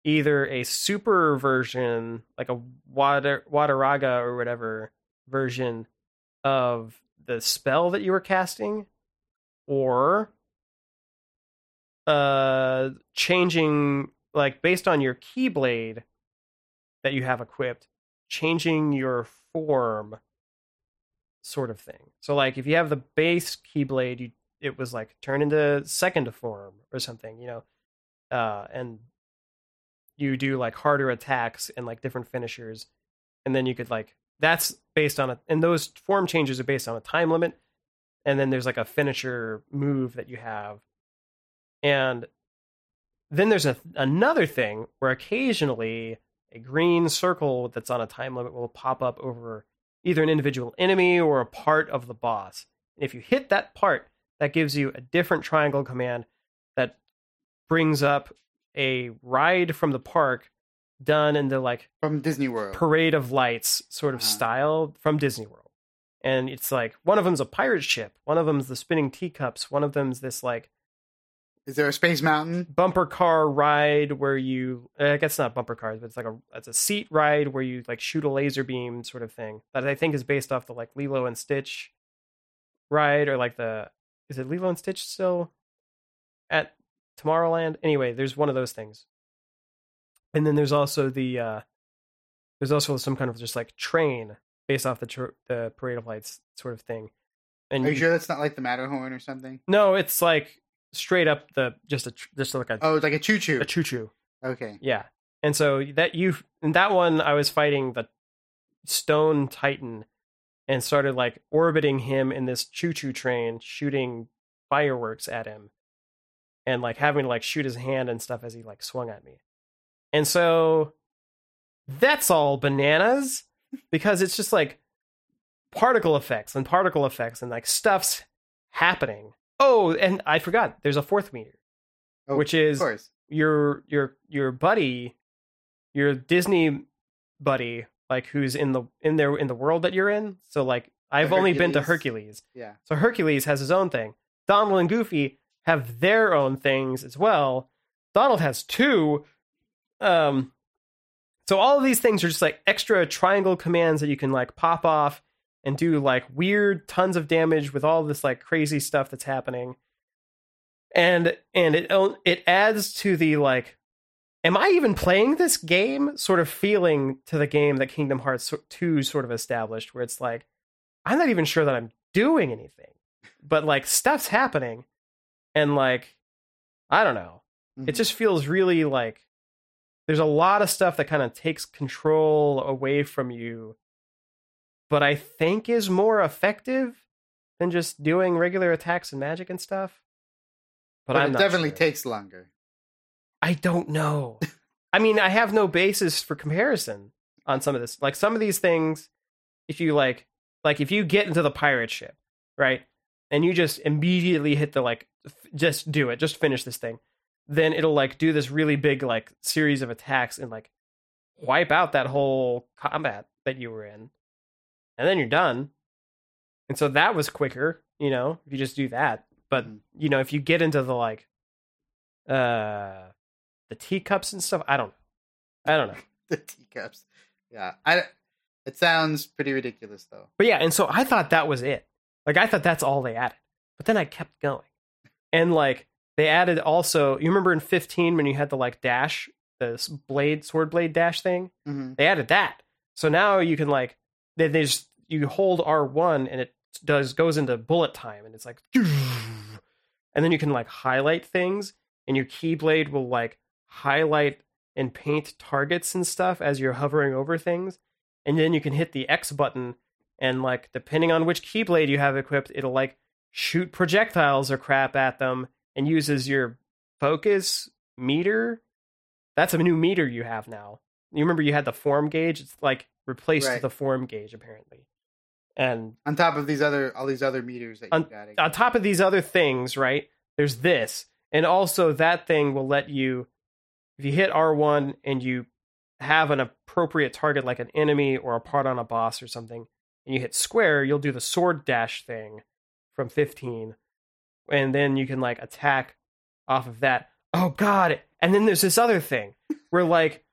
either a super version, like a water Wateraga or whatever version of the spell that you were casting, or uh changing like based on your keyblade that you have equipped, changing your form sort of thing. So like if you have the base keyblade, you it was like turn into second form or something, you know. Uh and you do like harder attacks and like different finishers and then you could like that's based on a and those form changes are based on a time limit and then there's like a finisher move that you have. And then there's a, another thing where occasionally a green circle that's on a time limit will pop up over either an individual enemy or a part of the boss. And if you hit that part that gives you a different triangle command that brings up a ride from the park done in the like from Disney World parade of lights sort of Uh-huh. style from Disney World. And it's like one of them's a pirate ship, one of them's the spinning teacups, one of them's this like Is there a Space Mountain? bumper car ride where you I guess not bumper cars, but it's like a it's a seat ride where you like shoot a laser beam sort of thing. That I think is based off the like Lilo and Stitch ride or like the is it Lilo and Stitch still at Tomorrowland? Anyway, there's one of those things. And then there's also the uh there's also some kind of just like train based off the tr- the Parade of Lights sort of thing. And Are you sure that's not like the Matterhorn or something? no, it's like straight up the just a tr- just like a Oh, it's like a choo choo. a choo choo. Okay. Yeah. And so that you in that one I was fighting the stone titan and started like orbiting him in this choo-choo train shooting fireworks at him and like having to like shoot his hand and stuff as he like swung at me. And so that's all bananas because it's just like particle effects and particle effects and like stuff's happening. Oh, and I forgot there's a fourth meter, Oh, which is your your your buddy, your Disney buddy, like who's in the in there in the world that you're in. So like I've only been to Hercules. Hercules. Yeah. So Hercules has his own thing. Donald and Goofy have their own things as well. Donald has two. Um so all of these things are just like extra triangle commands that you can like pop off and do like weird tons of damage with all this like crazy stuff that's happening. And and it it adds to the like am I even playing this game sort of feeling to the game that Kingdom Hearts 2 sort of established where it's like I'm not even sure that I'm doing anything. But like stuff's happening and like I don't know. It Mhm. just feels really like there's a lot of stuff that kind of takes control away from you but I think is more effective than just doing regular attacks and magic and stuff. But, But, it definitely sure. takes longer. I don't know. I mean, I have no basis for comparison on some of this. Like some of these things, if you like, like if you get into the pirate ship, right, and you just immediately hit the like, f- just do it, just finish this thing, then it'll like do this really big like series of attacks and like wipe out that whole combat that you were in, and then you're done. And so that was quicker, you know, if you just do that. But Mhm. you know, if you get into the like, uh the teacups and stuff. I don't know. I don't know. the teacups. Yeah. I. It sounds pretty ridiculous though. But yeah, and so I thought that was it. Like I thought that's all they added. But then I kept going. And like they added also, you remember in 15 when you had the like dash, the blade sword blade dash thing? hmm They added that. So now you can like they, they just you hold R1 and it does goes into bullet time and it's like and then you can like highlight things and your keyblade will like highlight and paint targets and stuff as you're hovering over things and then you can hit the X button and like depending on which keyblade you have equipped it'll like shoot projectiles or crap at them and uses your focus meter that's a new meter you have now. You remember you had the form gauge? It's like replaced Right. the form gauge apparently. And On top of these other all these other meters that On- on top of these other things, right? There's this, and also that thing will let you, if you hit R1 and you have an appropriate target like an enemy or a part on a boss or something, and you hit square, you'll do the sword dash thing from 15, and then you can like attack off of that. Oh God! And then there's this other thing where like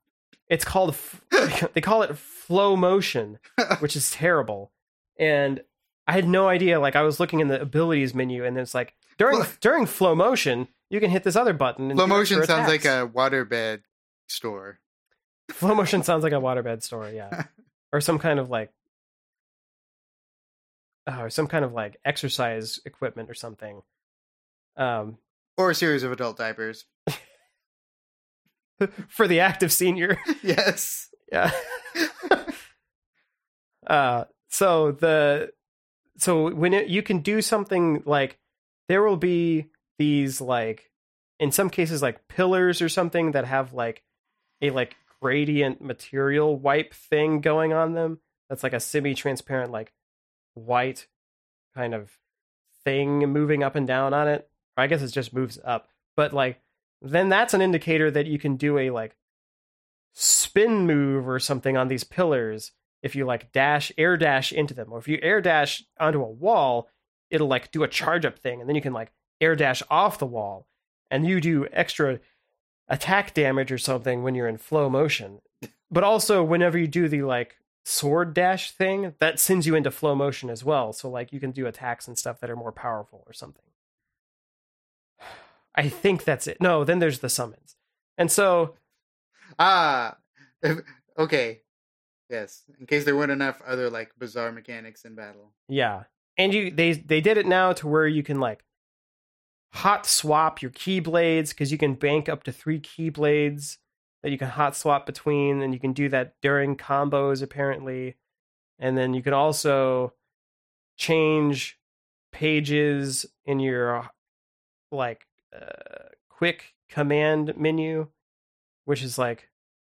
it's called f- they call it flow motion, which is terrible. And I had no idea. Like I was looking in the abilities menu, and it's like during during flow motion, you can hit this other button. And Flow motion sounds like a waterbed store. flow motion sounds like a waterbed store, yeah, or some kind of like, oh, or some kind of like exercise equipment or something. Um, Or a series of adult diapers. for the active senior. yes. Yeah. uh so the so when it, you can do something like there will be these like in some cases like pillars or something that have like a like gradient material wipe thing going on them that's like a semi-transparent like white kind of thing moving up and down on it i guess it just moves up. But like then that's an indicator that you can do a like spin move or something on these pillars if you like dash air dash into them. Or if you air dash onto a wall it'll like do a charge up thing and then you can like air dash off the wall and you do extra attack damage or something when you're in flow motion. But also whenever you do the like sword dash thing that sends you into flow motion as well. So like you can do attacks and stuff that are more powerful or something i think that's it no then there's the summons and so Ah. okay. Yes. In case there weren't enough other like bizarre mechanics in battle. Yeah. And you they they did it now to where you can like hot swap your keyblades because you can bank up to three keyblades that you can hot swap between and you can do that during combos apparently. And then you can also change pages in your like uh, quick command menu which is like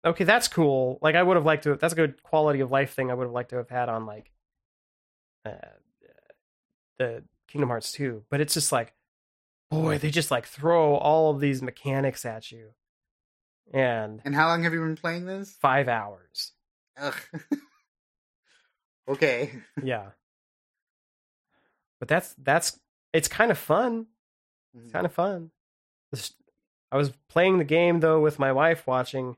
okay that's cool like i would have liked to that's a good quality of life thing i would have liked to have had on like uh, the Kingdom Hearts 2, but it's just like, boy, they just like throw all of these mechanics at you. And And how long have you been playing this? five hours. Ugh. okay. Yeah. But that's, that's, it's kind of fun. It's kind of fun. I was playing the game though with my wife watching,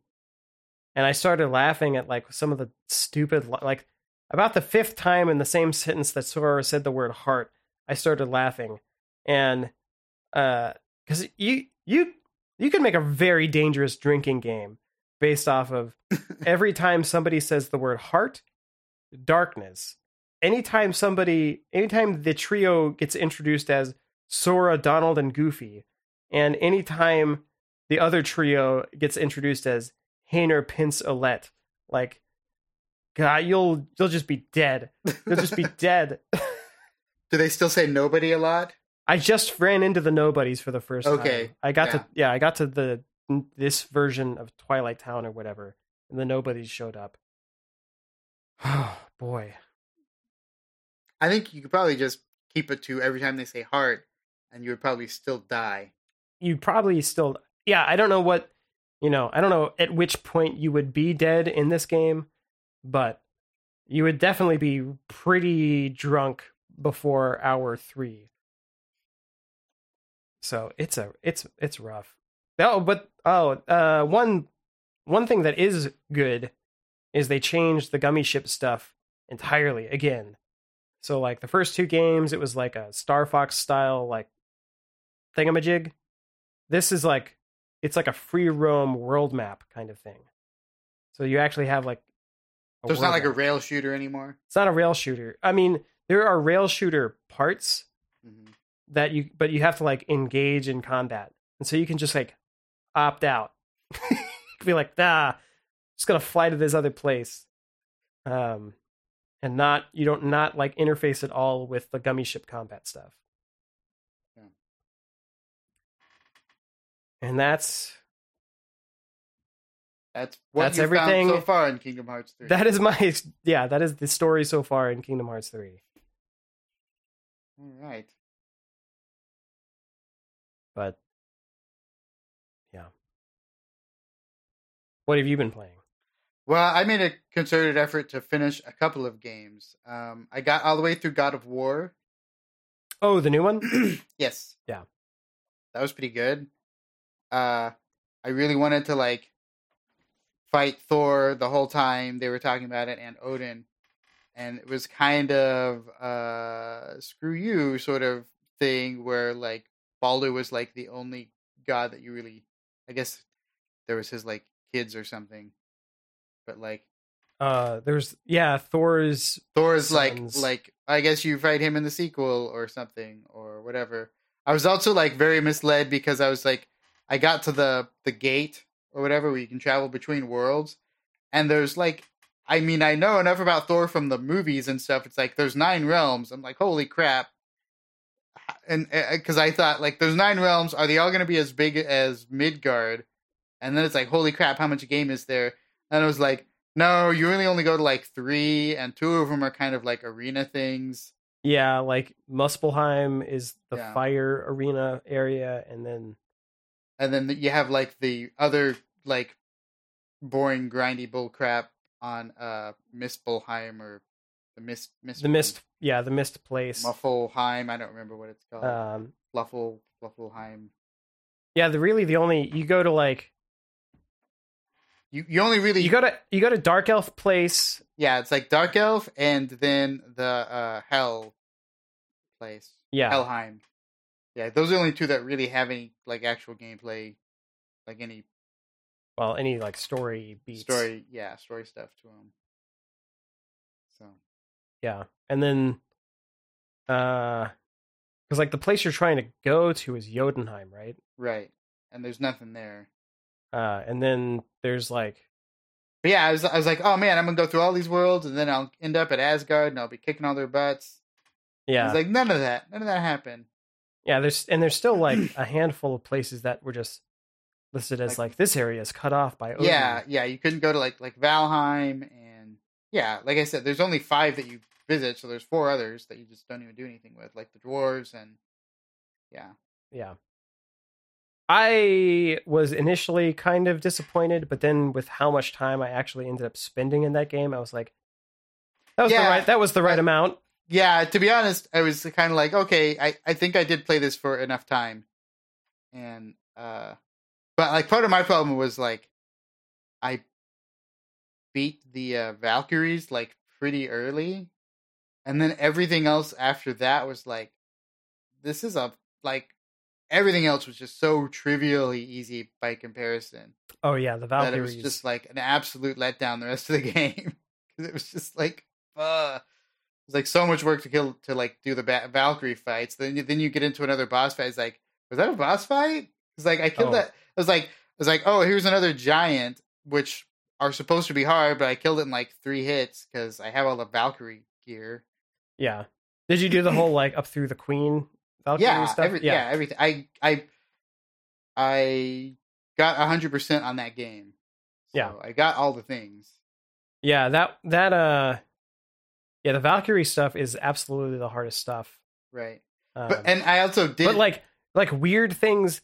and I started laughing at like some of the stupid, like about the fifth time in the same sentence that Sora said the word heart, I started laughing, and uh, because you you you can make a very dangerous drinking game based off of every time somebody says the word heart, darkness. Anytime somebody, anytime the trio gets introduced as Sora, Donald, and Goofy, and anytime the other trio gets introduced as Hayner, Pence, Olette, like, God, you'll you'll just be dead. You'll just be dead. Do they still say nobody a lot? I just ran into the nobodies for the first Okay, time. I got yeah. to yeah, I got to the this version of Twilight Town or whatever, and the nobodies showed up. Oh boy. I think you could probably just keep it to every time they say heart, and you would probably still die. you probably still yeah i don't know what you know i don't know at which point you would be dead in this game but you would definitely be pretty drunk before hour three. So it's a it's it's rough. Oh but oh uh one one thing that is good is they changed the Gummi ship stuff entirely again. So like the first two games it was like a star fox style like thingamajig this is like it's like a free roam world map kind of thing. So you actually have like So it's not like a rail shooter anymore. it's not a rail shooter. I mean, there are rail shooter parts Mhm. that you but you have to like engage in combat. And so you can just like opt out. Be like, nah, just gonna fly to this other place. Um and not you don't not like interface at all with the Gummi ship combat stuff. And that's That's what That's everything- found so far in Kingdom Hearts 3. That is my yeah. That is the story so far in Kingdom Hearts three. All right. But yeah, what have you been playing? Well, I made a concerted effort to finish a couple of games. Um, I got all the way through God of War. Oh, the new one. yes. Yeah. That was pretty good. Uh, I really wanted to like fight Thor the whole time they were talking about it and Odin. And it was kind of uh screw you sort of thing where like Baldur was like the only god that you really I guess there was his like kids or something. But like Uh, there's yeah, Thor's Thor's Sons. like like I guess you fight him in the sequel or something or whatever. I was also like very misled because I was like I got to the the gate or whatever where you can travel between worlds and there's like I mean I know enough about Thor from the movies and stuff. It's like there's nine realms. I'm like holy crap. And eh, eh, because I thought like those nine realms are they all going to be as big as Midgard? And then it's like holy crap, how much game is there? And I was like no, you really only go to like three, and two of them are kind of like arena things. yeah, like Muspelheim is the Yeah. fire arena area, and then And then you have like the other like boring, grindy bull crap on uh Mistbulheim or the Mist Mist the mist. Yeah, the mist place. Muffleheim. I don't remember what it's called. Um, Fluffle Fluffleheim. yeah, the really the only you go to like You you only really you go to you go to Dark Elf place. yeah. It's like Dark Elf and then the uh Hell place. Yeah, Helheim. Yeah, those are the only two that really have any like actual gameplay, like any well, any like story beats. story. Yeah, story stuff to them. So Yeah, and then uh, because like the place you're trying to go to is Jotunheim, right? right, and there's nothing there. Uh, and then there's like But yeah, I was I was like, oh man, I'm gonna go through all these worlds, and then I'll end up at Asgard, and I'll be kicking all their butts. yeah, It's like none of that, none of that happened. Yeah. There's and there's still like a handful of places that were just listed as Like- like, this area is cut off by Odin. Yeah, yeah, you couldn't go to like like Valheim, and yeah, like I said, there's only five that you visit, so there's four others that you just don't even do anything with, like the dwarves and yeah. yeah. I was initially kind of disappointed, but then with how much time I actually ended up spending in that game, I was like, that was Yeah. the right that was the right I- amount. Yeah to be honest i was kind of like okay I, I think i did play this for enough time and uh but like part of my problem was like i beat the uh, valkyries like pretty early and then everything else after that was like this is a like everything else was just so trivially easy by comparison Oh yeah, the that it Valkyries. was just like an absolute letdown the rest of the game because it was just like uh it was like so much work to kill to like do the ba- Valkyrie fights. Then you, then you get into another boss fight. It's like was that a boss fight? It's like I killed Oh. that. I was like I was like oh here's another giant which are supposed to be hard, but I killed it in like three hits because I have all the Valkyrie gear. yeah. Did you do the whole like up through the Queen Valkyrie yeah, stuff? every, yeah, everything. I I I got hundred percent on that game. So Yeah. I got all the things. Yeah, that that uh yeah, the Valkyrie stuff is absolutely the hardest stuff. Right. Um, But and I also did but like like weird things,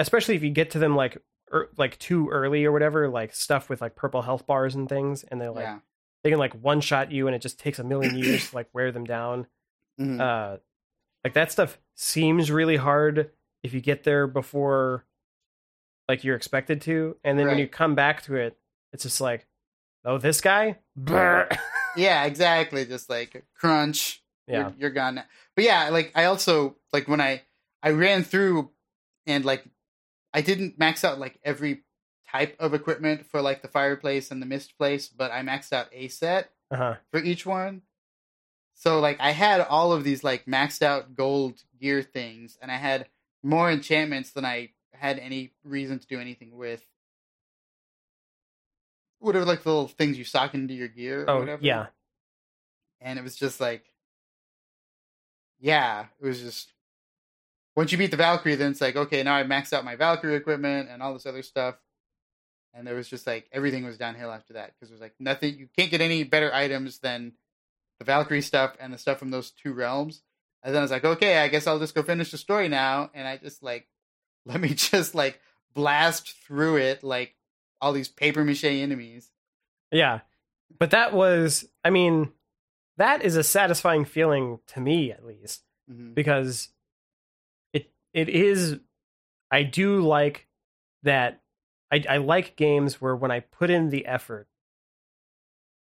especially if you get to them like er, like too early or whatever, like stuff with like purple health bars and things, and they're like yeah. they can like one shot you, and it just takes a million years to like wear them down. Mhm. Uh, like that stuff seems really hard if you get there before like you're expected to, and then when you come back to it, it's just like, oh, this guy. Brr. Yeah, exactly. Just like crunch. yeah, You're, you're gone. now. But yeah, like I also like when I I ran through and like I didn't max out like every type of equipment for like the fireplace and the mist place, but I maxed out a set uh huh, for each one. So like I had all of these like maxed out gold gear things, and I had more enchantments than I had any reason to do anything with. Whatever, like the little things you sock into your gear. Or oh whatever. yeah, and it was just like, yeah, it was just. Once you beat the Valkyrie, then it's like, okay, now I maxed out my Valkyrie equipment and all this other stuff, and there was just like everything was downhill after that because it was like nothing. You can't get any better items than the Valkyrie stuff and the stuff from those two realms. And then I was like, okay, I guess I'll just go finish the story now. And I just like, let me just like blast through it like all these paper mache enemies. Yeah. But that was, I mean, that is a satisfying feeling to me at least Mhm. because it it is I do like that I I like games where when I put in the effort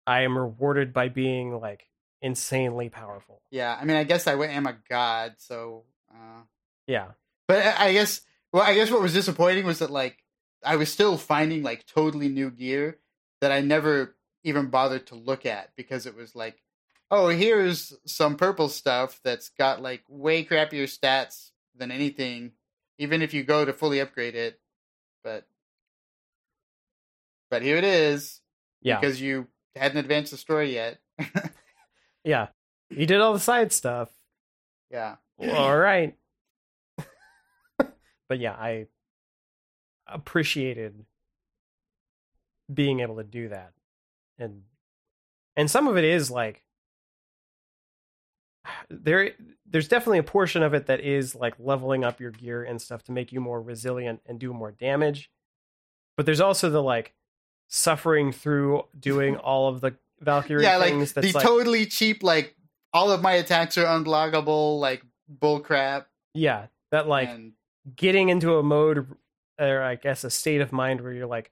I am rewarded by being like insanely powerful. Yeah, I mean, I guess I am a god, so. Uh... Yeah. But I I guess, well, I guess what was disappointing was that like I was still finding like totally new gear that I never even bothered to look at because it was like, oh, here's some purple stuff that's got like way crappier stats than anything, even if you go to fully upgrade it. But, but here it is Yeah. because you hadn't advanced the story yet. yeah. You did all the side stuff. yeah. all right. but yeah, I appreciated being able to do that. And and some of it is like there there's definitely a portion of it that is like leveling up your gear and stuff to make you more resilient and do more damage. But there's also the like suffering through doing all of the Valkyrie yeah, like things the like totally cheap, like all of my attacks are unblockable, like bull crap. yeah, that like and getting into a mode or I guess a state of mind where you're like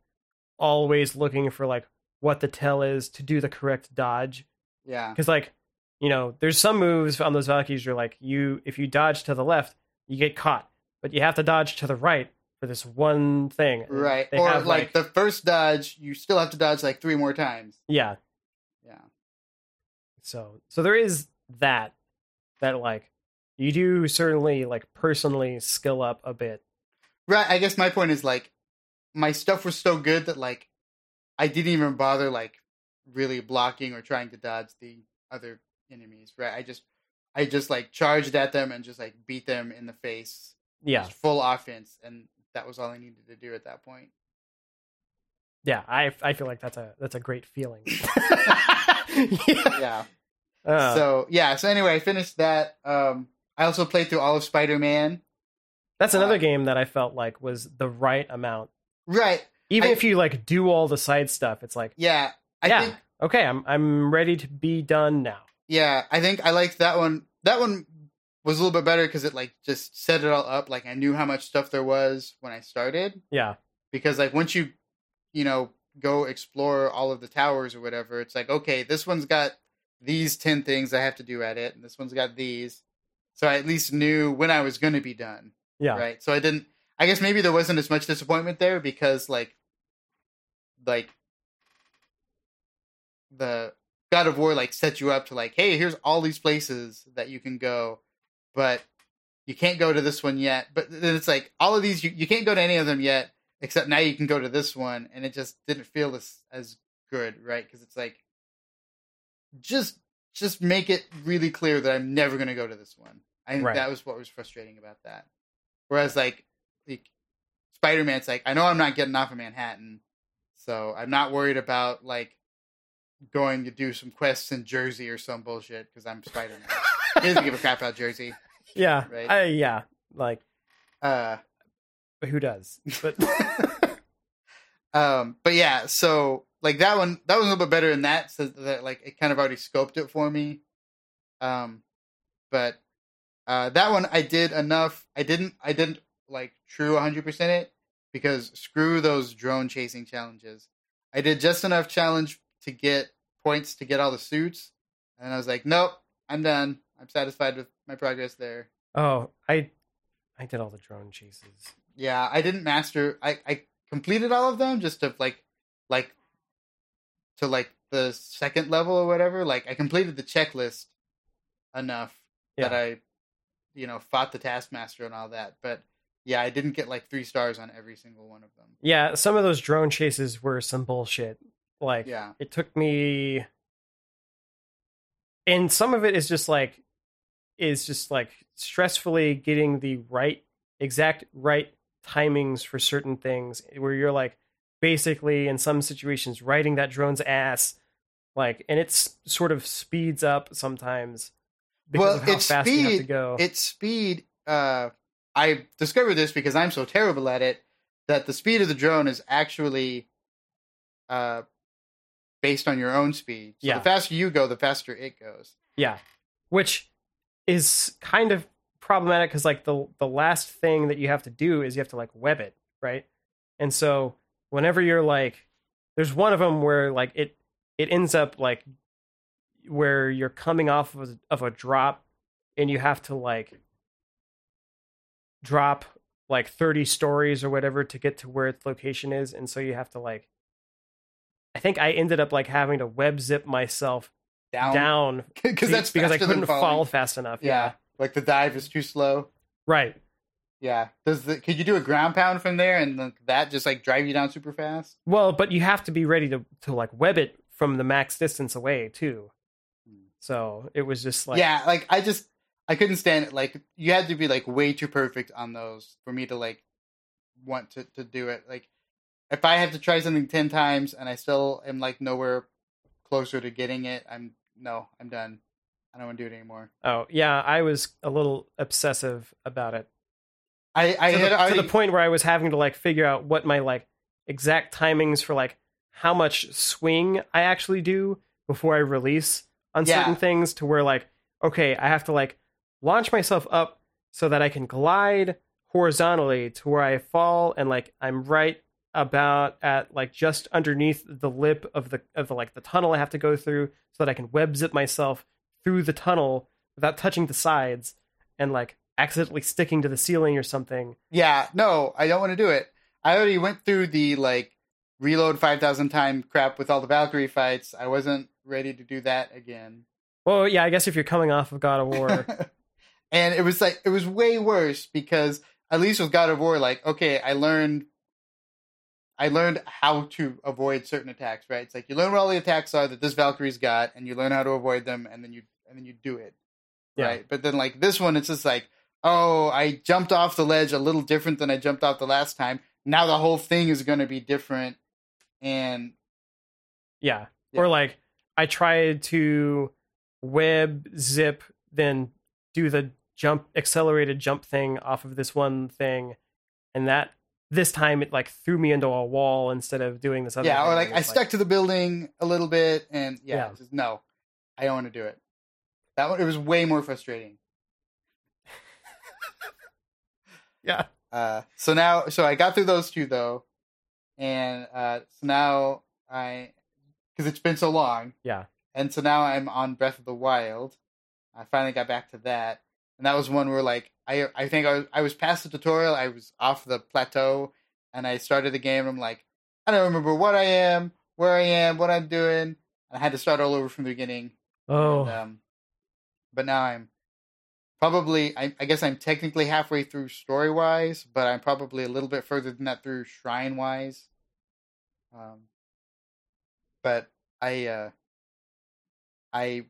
always looking for like what the tell is to do the correct dodge yeah, because like you know there's some moves on those Valkyries you're like you if you dodge to the left you get caught but you have to dodge to the right for this one thing right. they Or have, like, the first dodge, you still have to dodge like three more times. yeah Yeah, so so there is that that like you do certainly like personally skill up a bit right. I guess my point is like my stuff was so good that like I didn't even bother like really blocking or trying to dodge the other enemies. Right. I just I just like charged at them and just like beat them in the face. yeah Just full offense, and that was all I needed to do at that point. Yeah, I I feel like that's a that's a great feeling. yeah. Yeah. Uh, so yeah. So anyway, I finished that. Um, I also played through all of Spider Man. That's another uh, game that I felt like was the right amount. Right. Even I- if you like do all the side stuff, it's like, Yeah. I yeah, think okay, I'm I'm ready to be done now. Yeah, I think I liked that one. That one was a little bit better because it like just set it all up. Like I knew how much stuff there was when I started. Yeah, Because like once you, you know, go explore all of the towers or whatever, it's like okay, this one's got these ten things I have to do at it, and this one's got these. So I at least knew when I was going to be done. Yeah, Right. So I didn't. I guess maybe there wasn't as much disappointment there because like, like the God of War like set you up to like, hey, here's all these places that you can go, but you can't go to this one yet. But then it's like all of these you, you can't go to any of them yet, except now you can go to this one, and it just didn't feel as as good, right? Because it's like just just make it really clear that I'm never gonna go to this one. I think Right. that was what was frustrating about that. Whereas like like Spider Man's like, I know I'm not getting off of Manhattan, so I'm not worried about like going to do some quests in Jersey or some bullshit because I'm Spider Man. he doesn't give a crap about Jersey. yeah, Right. I, yeah. Like, Uh, But who does? But um, but yeah, so like that one, that was a little bit better than that, so that like it kind of already scoped it for me. Um, but uh, that one I did enough. I didn't, I didn't like true 100 percent it because screw those drone chasing challenges. I did just enough challenge to get points to get all the suits, and I was like, nope, I'm done. I'm satisfied with my progress there. oh, I I did all the drone chases. Yeah, I didn't master. I I completed all of them just to like like to like the second level or whatever. Like I completed the checklist enough that I you know fought the taskmaster and all that. But yeah, I didn't get like three stars on every single one of them. Yeah, some of those drone chases were some bullshit. Like, Yeah. it took me, and some of it is just like, is just like stressfully getting the right, exact right timings for certain things. Where you're like, basically in some situations riding that drone's ass, like, and it's sort of speeds up sometimes Well, of how its fast you have to speed- go. its speed uh i discovered this because i'm so terrible at it that the speed of the drone is actually uh based on your own speed so Yeah. the faster you go the faster it goes Yeah, which is kind of problematic because like the the last thing that you have to do is you have to like web it, right? And so whenever you're like, there's one of them where like it it ends up like where you're coming off of a, of a drop and you have to like drop like 30 stories or whatever to get to where its location is and so you have to like i think i ended up like having to web zip myself down down because that's because I couldn't fall fast enough. yeah. Yeah. like the dive is too slow Right. yeah does the could you do a ground pound from there and then that just like drive you down super fast Well, but you have to be ready to to like web it from the max distance away too. So it was just like yeah like i just i couldn't stand it like you had to be like way too perfect on those for me to like want to, to do it like if i have to try something 10 times and i still am like nowhere closer to getting it i'm no i'm done. I don't want to do it anymore. Oh yeah, I was a little obsessive about it. I i to, had the, already, to the point where I was having to like figure out what my like exact timings for like how much swing I actually do before I release on Yeah. certain things to where like okay, I have to like launch myself up so that I can glide horizontally to where I fall and like I'm right about at like just underneath the lip of the of the like the tunnel I have to go through so that I can web zip myself through the tunnel without touching the sides and like accidentally sticking to the ceiling or something. yeah no i don't want to do it i already went through the like reload 5000 time crap with all the valkyrie fights i wasn't ready to do that again Well, yeah, I guess if you're coming off of God of War, and it was like it was way worse because at least with God of War, like okay, I learned, I learned how to avoid certain attacks. Right? It's like you learn what all the attacks are that this Valkyrie's got, and you learn how to avoid them, and then you and then you do it. Yeah. Right? But then like this one, it's just like oh, I jumped off the ledge a little different than I jumped off the last time. Now the whole thing is going to be different, and yeah. Yeah. Or like I tried to web zip, then do the jump accelerated jump thing off of this one thing, and that this time it like threw me into a wall instead of doing this other. yeah, thing. or like I was stuck to the building a little bit, and yeah, Yeah. Just, no, I don't want to do it. That one, it was way more frustrating. Yeah. Uh, so now, so I got through those two though, and uh, so now I, because it's been so long, Yeah. and so now I'm on Breath of the Wild. I finally got back to that, and that was one where like I, I think I was, I was past the tutorial, I was off the plateau, and I started the game. and I'm like, I don't remember what I am, where I am, what I'm doing, and I had to start all over from the beginning. Oh. And, um, but now I'm probably, I, I guess I'm technically halfway through story wise, but I'm probably a little bit further than that through shrine wise. Um, but I, uh, I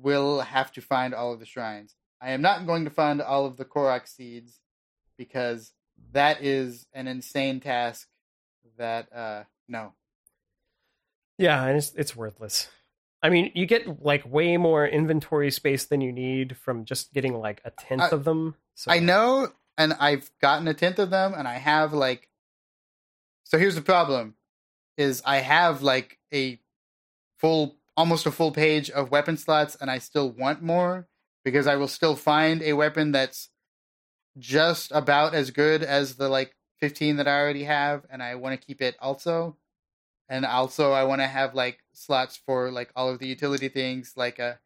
will have to find all of the shrines. I am not going to find all of the Korok seeds because that is an insane task. That uh, no, Yeah, and it's it's worthless. I mean, you get like way more inventory space than you need from just getting like a tenth I- of them. So I know, and I've gotten a tenth of them, and I have like. So here's the problem: is I have like a full, almost a full page of weapon slots, and I still want more because I will still find a weapon that's just about as good as the like 15 that I already have, and I want to keep it also. And also, I want to have like slots for like all of the utility things, like a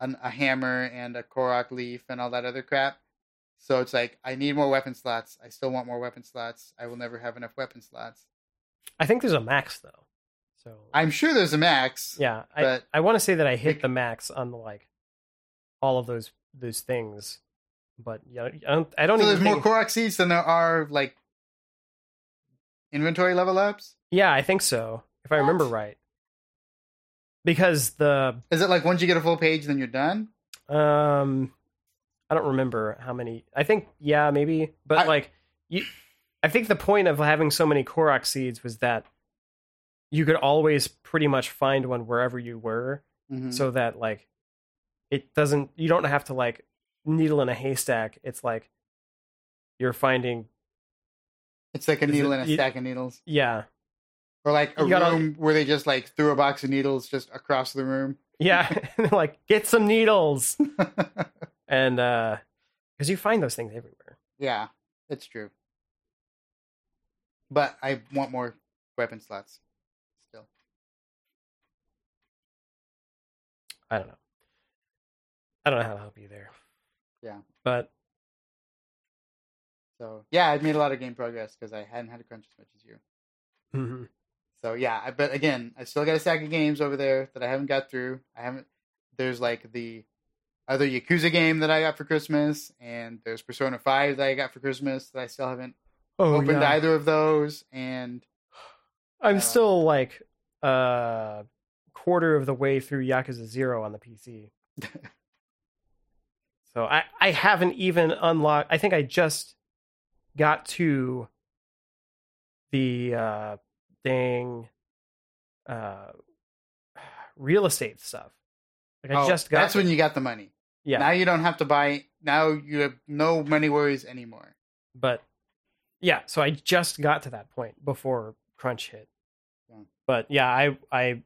an, a hammer and a Korok leaf and all that other crap. So it's like I need more weapon slots. I still want more weapon slots. I will never have enough weapon slots. I think there's a max though. So I'm sure there's a max. yeah, I but- I want to say that I hit the max on the like all of those those things, but yeah, I don't I don't So there's more think, Korok seeds than there are like inventory level ups. yeah, I think so if I remember right. Because the Is it like once you get a full page, then you're done? Um, I don't remember how many. I think yeah, maybe. But I- like you, I think the point of having so many Korok seeds was that you could always pretty much find one wherever you were, Mhm. so that like it doesn't. You don't have to like needle in a haystack. It's like you're finding it's like a is it- needle and a you- stack of needles, yeah or like a You gotta- room where they just like threw a box of needles just across the room. yeah like get some needles and uh because you find those things everywhere. yeah, it's true. But I want more weapon slots still. I don't know. I don't know how to help you there. Yeah. But So yeah, I've made a lot of game progress because I hadn't had a crunch as much as you. mhm. So yeah, but again, I still got a stack of games over there that I haven't got through. I haven't. There's like the other Yakuza game that I got for Christmas, and there's Persona Five that I got for Christmas that I still haven't oh opened yeah. either of those. And I'm uh, still like a quarter of the way through Yakuza Zero on the PC. so I I haven't even unlocked. I think I just got to the uh dang uh real estate stuff. Like I oh, just got that's when you got the money. yeah. Now you don't have to buy. Now you have no money worries anymore. but yeah so i just got to that point before crunch hit Yeah. but yeah i i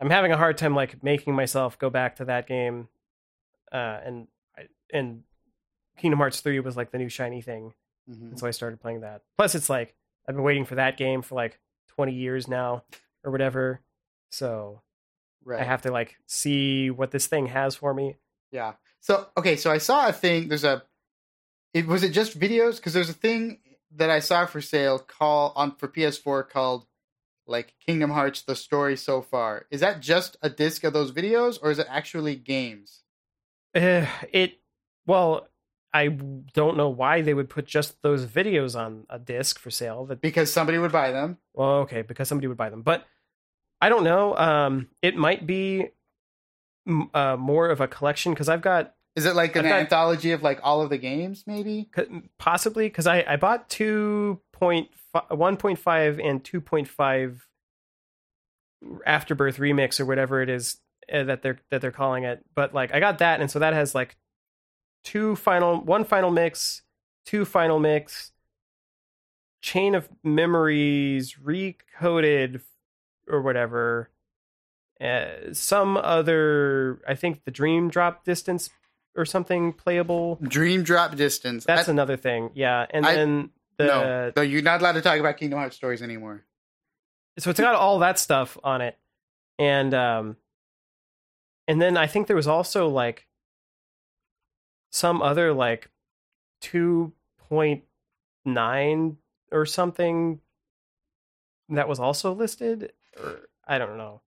i'm having a hard time like making myself go back to that game uh and I- and kingdom hearts 3 was like the new shiny thing Mhm. and so i started playing that plus it's like i've been waiting for that game for like 20 years now or whatever so Right. i have to like see what this thing has for me Yeah. So okay, so I saw a thing. There's a. It was it just videos because there's a thing that I saw for sale call on for PS4 called like Kingdom Hearts: The Story So Far. Is that just a disc of those videos, or is it actually games? Uh, it well, I don't know why they would put just those videos on a disc for sale. That Because somebody would buy them. well, okay, because somebody would buy them, but I don't know. Um, it might be m- uh, more of a collection because I've got Is it like an got- anthology of like all of the games? Maybe. possibly because I I bought two point one point five and two point five afterbirth remix or whatever it is uh, that they're that they're calling it but like i got that and so that has like two final one final mix two final mix chain of memories recoded or whatever uh, some other i think the dream drop distance or something playable Dream Drop Distance. that's I, another thing yeah and I- then the no, no, you're not allowed to talk about Kingdom Hearts stories anymore. so it's got all that stuff on it and um and then i think there was also like some other like 2.9 or something that was also listed or i don't know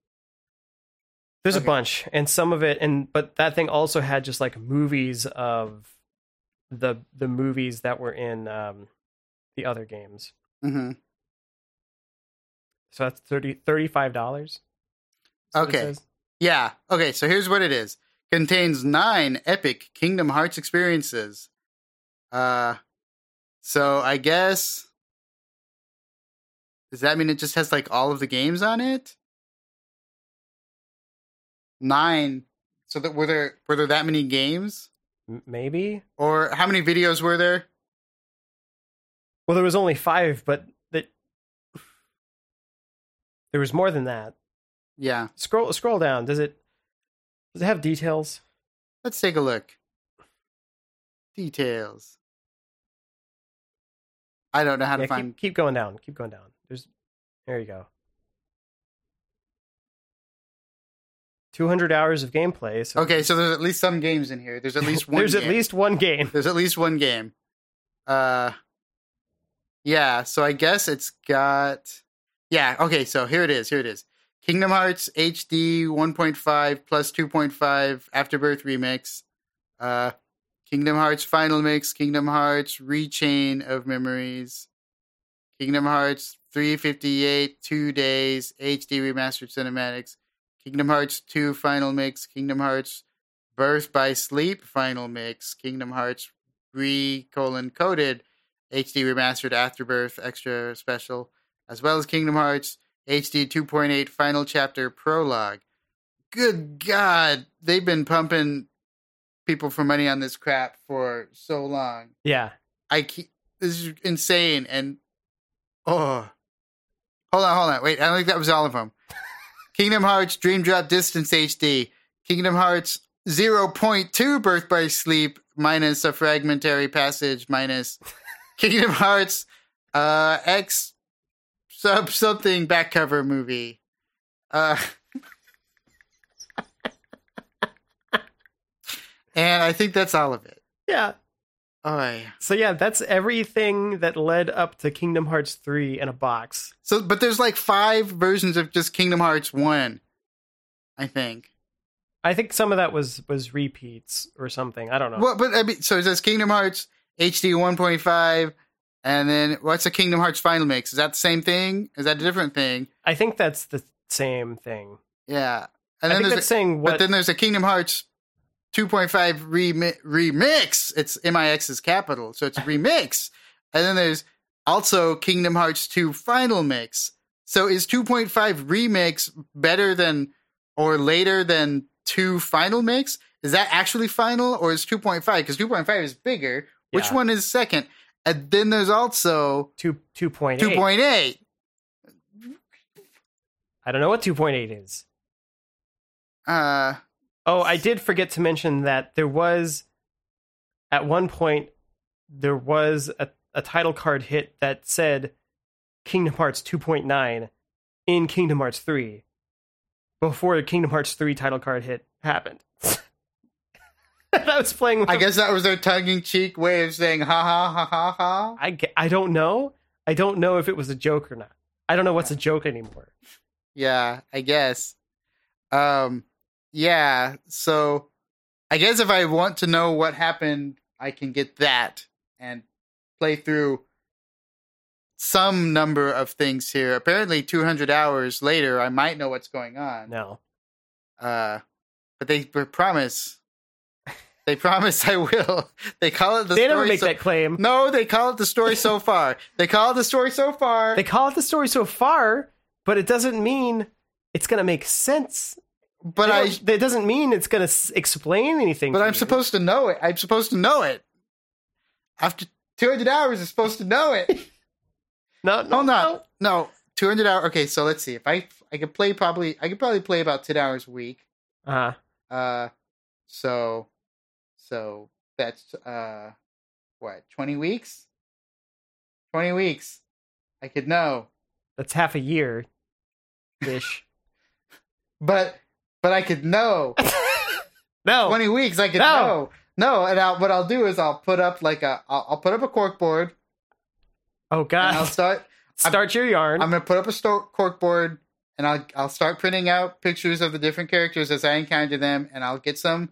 there's Okay. a bunch and some of it and but that thing also had just like movies of the the movies that were in um the other games Mm-hmm. so that's 30 $35 Is Okay. Yeah. Okay, so here's what it is. Contains nine epic Kingdom Hearts experiences. Uh so I guess does that mean it just has like all of the games on it? Nine. So that were there were there that many games? Maybe Or how many videos were there? well there was only five but that there was more than that Yeah. scroll scroll down does it does it have details Let's take a look. Details. I don't know how to Yeah, find keep, keep going down keep going down there's there you go 200 hours of gameplay so Okay, so there's at least some games in here. There's at least one there's at least one game There's at least one game. Uh Yeah, so I guess it's got Yeah, okay, so here it is. Here it is. Kingdom Hearts HD 1.5 plus 2.5 Afterbirth Remix. Uh Kingdom Hearts Final Mix, Kingdom Hearts Rechain of Memories. Kingdom Hearts 358 2 days HD remastered cinematics. Kingdom Hearts 2 Final Mix, Kingdom Hearts Birth by Sleep Final Mix, Kingdom Hearts re colon coded HD remastered Afterbirth extra special, as well as Kingdom Hearts HD 2.8 Final Chapter Prologue. Good God, they've been pumping people for money on this crap for so long. Yeah. I keep, this is insane. And oh, hold on, hold on. Wait, I don't think that was all of them. Kingdom Hearts Dream Drop Distance HD, Kingdom Hearts 0.2 Birth by Sleep minus a fragmentary passage minus Kingdom Hearts uh X sub something back cover movie. Uh And I think that's all of it. Yeah. Oh yeah. So yeah, that's everything that led up to Kingdom Hearts 3 in a box. So, but there's like five versions of just Kingdom Hearts One, I think. I think some of that was was repeats or something. I don't know. Well, but I mean, so it says Kingdom Hearts HD 1.5, and then what's a Kingdom Hearts Final Mix? Is that the same thing? Is that a different thing? I think that's the same thing. Yeah, I and then think there's that's a, saying what but then there's a Kingdom Hearts 2.5 remi- remix. It's MIX's capital, so it's a remix. and then there's also Kingdom Hearts 2 Final Mix. So is 2.5 remix better than or later than 2 Final Mix? Is that actually final or is 2.5? Because 2.5 is bigger. Which Yeah. one is second? And then there's also 2 2.8. 2.8. I don't know what 2.8 is. Uh, Oh, I did forget to mention that there was at one point there was a, a title card hit that said Kingdom Hearts 2.9 in Kingdom Hearts 3 before the Kingdom Hearts 3 title card hit happened. I was playing with I guess that was their tongue-in-cheek way of saying ha ha ha ha ha. I, I don't know. I don't know if it was a joke or not. I don't know what's a joke anymore. Yeah, I guess. Um, yeah. So, I guess if I want to know what happened, I can get that and play through some number of things here. Apparently, 200 hours later, I might know what's going on. No. Uh, but they promise. They promise I will. They call it the they never make so- that claim. No, they call it the story so far. They call it the story so far. They call it the story so far, but it doesn't mean it's going to make sense. but I That doesn't mean it's going to explain anything. But I'm you. supposed to know it. I'm supposed to know it. After 200 hours, I'm supposed to know it. No, no, Hold on. no. No, 200 hours. Okay, so let's see. If I I could play probably I could probably play about 10 hours a week. Uh-huh. Uh so so that's uh what, 20 weeks? 20 weeks. I could know. That's half a year ish. But but I could know. no. 20 weeks I could No. know. No, and I'll, what I'll do is I'll put up like a I'll, I'll put up a cork board oh, and I'll God. start Start your yarn. I'm gonna put up a sto- cork board and I'll I'll start printing out pictures of the different characters as I encounter them, and I'll get some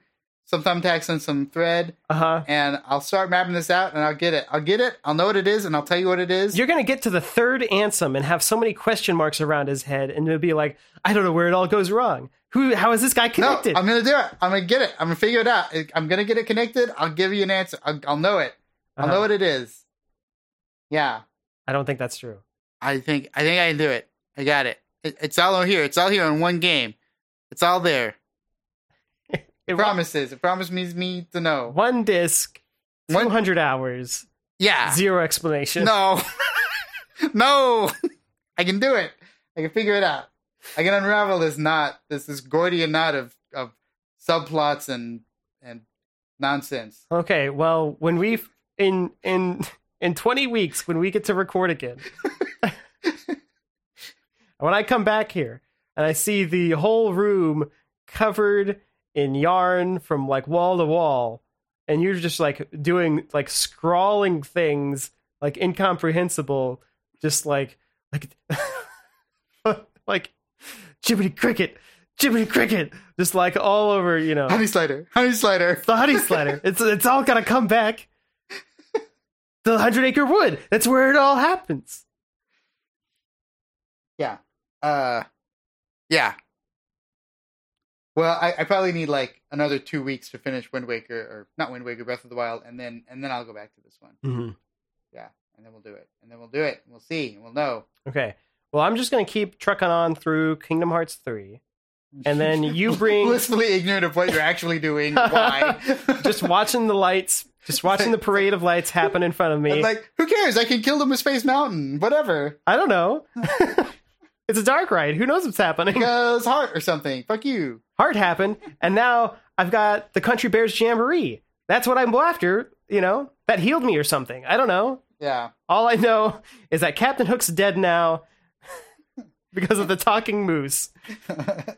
some thumbtacks and some thread, Uh huh. and I'll start mapping this out, and I'll get it. I'll get it. I'll know what it is, and I'll tell you what it is. You're going to get to the third Ansem and have so many question marks around his head, and it'll be like, I don't know where it all goes wrong. Who? How is this guy connected? no? I'm gonna do it. I'm gonna get it. I'm gonna figure it out. I'm gonna get it connected. I'll give you an answer. I'll, I'll know it. I'll Uh-huh. know what it is. Yeah, I don't think that's true. I think I think I can do it. I got it. it it's all here. It's all here in one game. It's all there. It Promises. It promises me to know. One disc, One- 200 hours, Yeah. zero explanation. No. no. I can do it. I can figure it out. I can unravel this knot, this this Gordian knot of, of subplots and and nonsense. Okay, well, when we in in in 20 weeks when we get to record again. when I come back here and I see the whole room covered in yarn from like wall to wall and you're just like doing like scrawling things like incomprehensible just like like like Jiminy Cricket, Jiminy Cricket, just like all over, you know Honey slider. Honey slider. the honey slider. It's it's all gonna come back. The hundred acre wood. That's where it all happens. Yeah. Uh yeah. Well, I, I probably need like another two weeks to finish Wind Waker or not Wind Waker, Breath of the Wild, and then and then I'll go back to this one. Mm-hmm. Yeah. And then we'll do it. And then we'll do it. We'll see. And we'll know. Okay. Well, I'm just gonna keep trucking on through Kingdom Hearts three, and then you bring blissfully ignorant of what you're actually doing. Why? just watching the lights, just watching the parade of lights happen in front of me. I'm like, who cares? I can kill them with Space Mountain. Whatever. I don't know. it's a dark ride. Who knows what's happening? Because heart or something. Fuck you. Heart happened, and now I've got the Country Bears Jamboree. That's what I'm after. You know, that healed me or something. I don't know. Yeah. All I know is that Captain Hook's dead now because of the talking moose.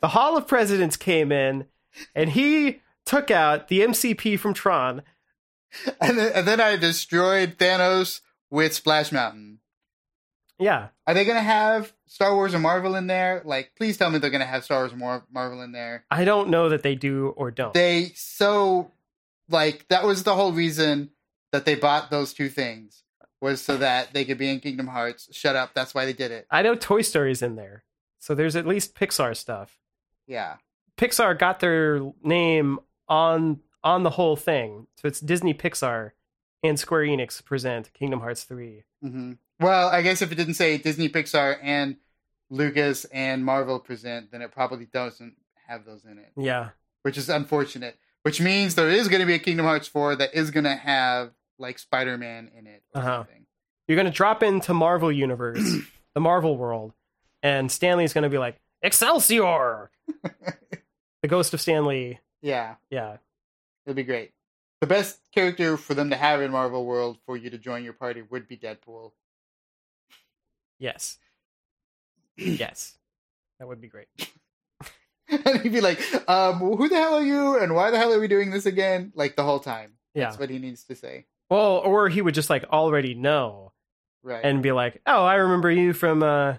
The Hall of Presidents came in, and he took out the MCP from Tron. and, then, and then I destroyed Thanos with Splash Mountain. Yeah, Are they gonna have Star Wars or Marvel in there? Like, please tell me they're gonna have Star Wars or Mar- Marvel in there. I don't know that they do or don't. They so like that was the whole reason that they bought those two things was so that they could be in Kingdom Hearts. Shut up. That's why they did it. I know Toy Story's in there, so there's at least Pixar stuff. Yeah. Pixar got their name on on the whole thing, so it's Disney Pixar and Square Enix present Kingdom Hearts three. hmm Well, I guess if it didn't say Disney, Pixar, and Lucas and Marvel present, then it probably doesn't have those in it, Yeah, which is unfortunate. Which means there is going to be a Kingdom Hearts 4 that is going to have like Spider Man in it or Uh-huh. something. you're gonna drop into Marvel Universe, the Marvel world, and Stan Lee's gonna be like Excelsior, the ghost of Stanley. Yeah, Yeah, it'll be great. The best character for them to have in Marvel World for you to join your party would be Deadpool. Yes, yes, that would be great. and he'd be like, um, who the hell are you? And why the hell are we doing this again? Like the whole time. Yeah. That's what he needs to say. Well, or he would just like already know Right. and be like, "Oh, I remember you from uh,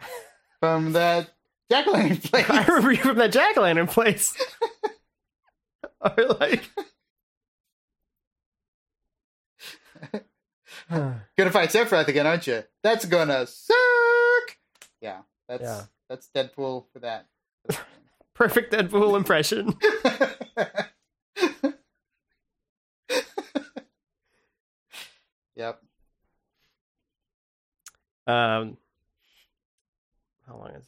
From that Jack o' Lantern place. I remember you from that jack o' lantern place." or like, Gonna fight Sephiroth again, aren't you? That's gonna suck. Yeah, that's Yeah. that's Deadpool for that. perfect Deadpool impression. yep. Um, how long is?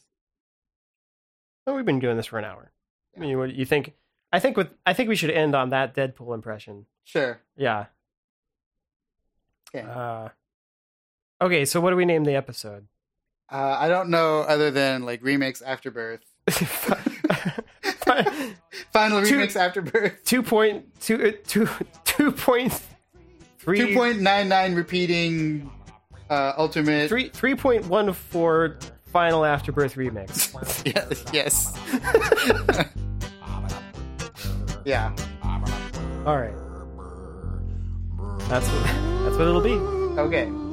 Oh, we've been doing this for an hour. I mean, what you think? I think with I think we should end on that Deadpool impression. Sure. Yeah. Okay. Uh, okay, so what do we name the episode? Uh, I don't know other than like remakes afterbirth. Final Two- remix afterbirth. two point two two two point three Two point nine nine repeating uh, ultimate. three three point one four final afterbirth remix. Yes. Yes. yeah. All right, that's what that's what it'll be. Okay.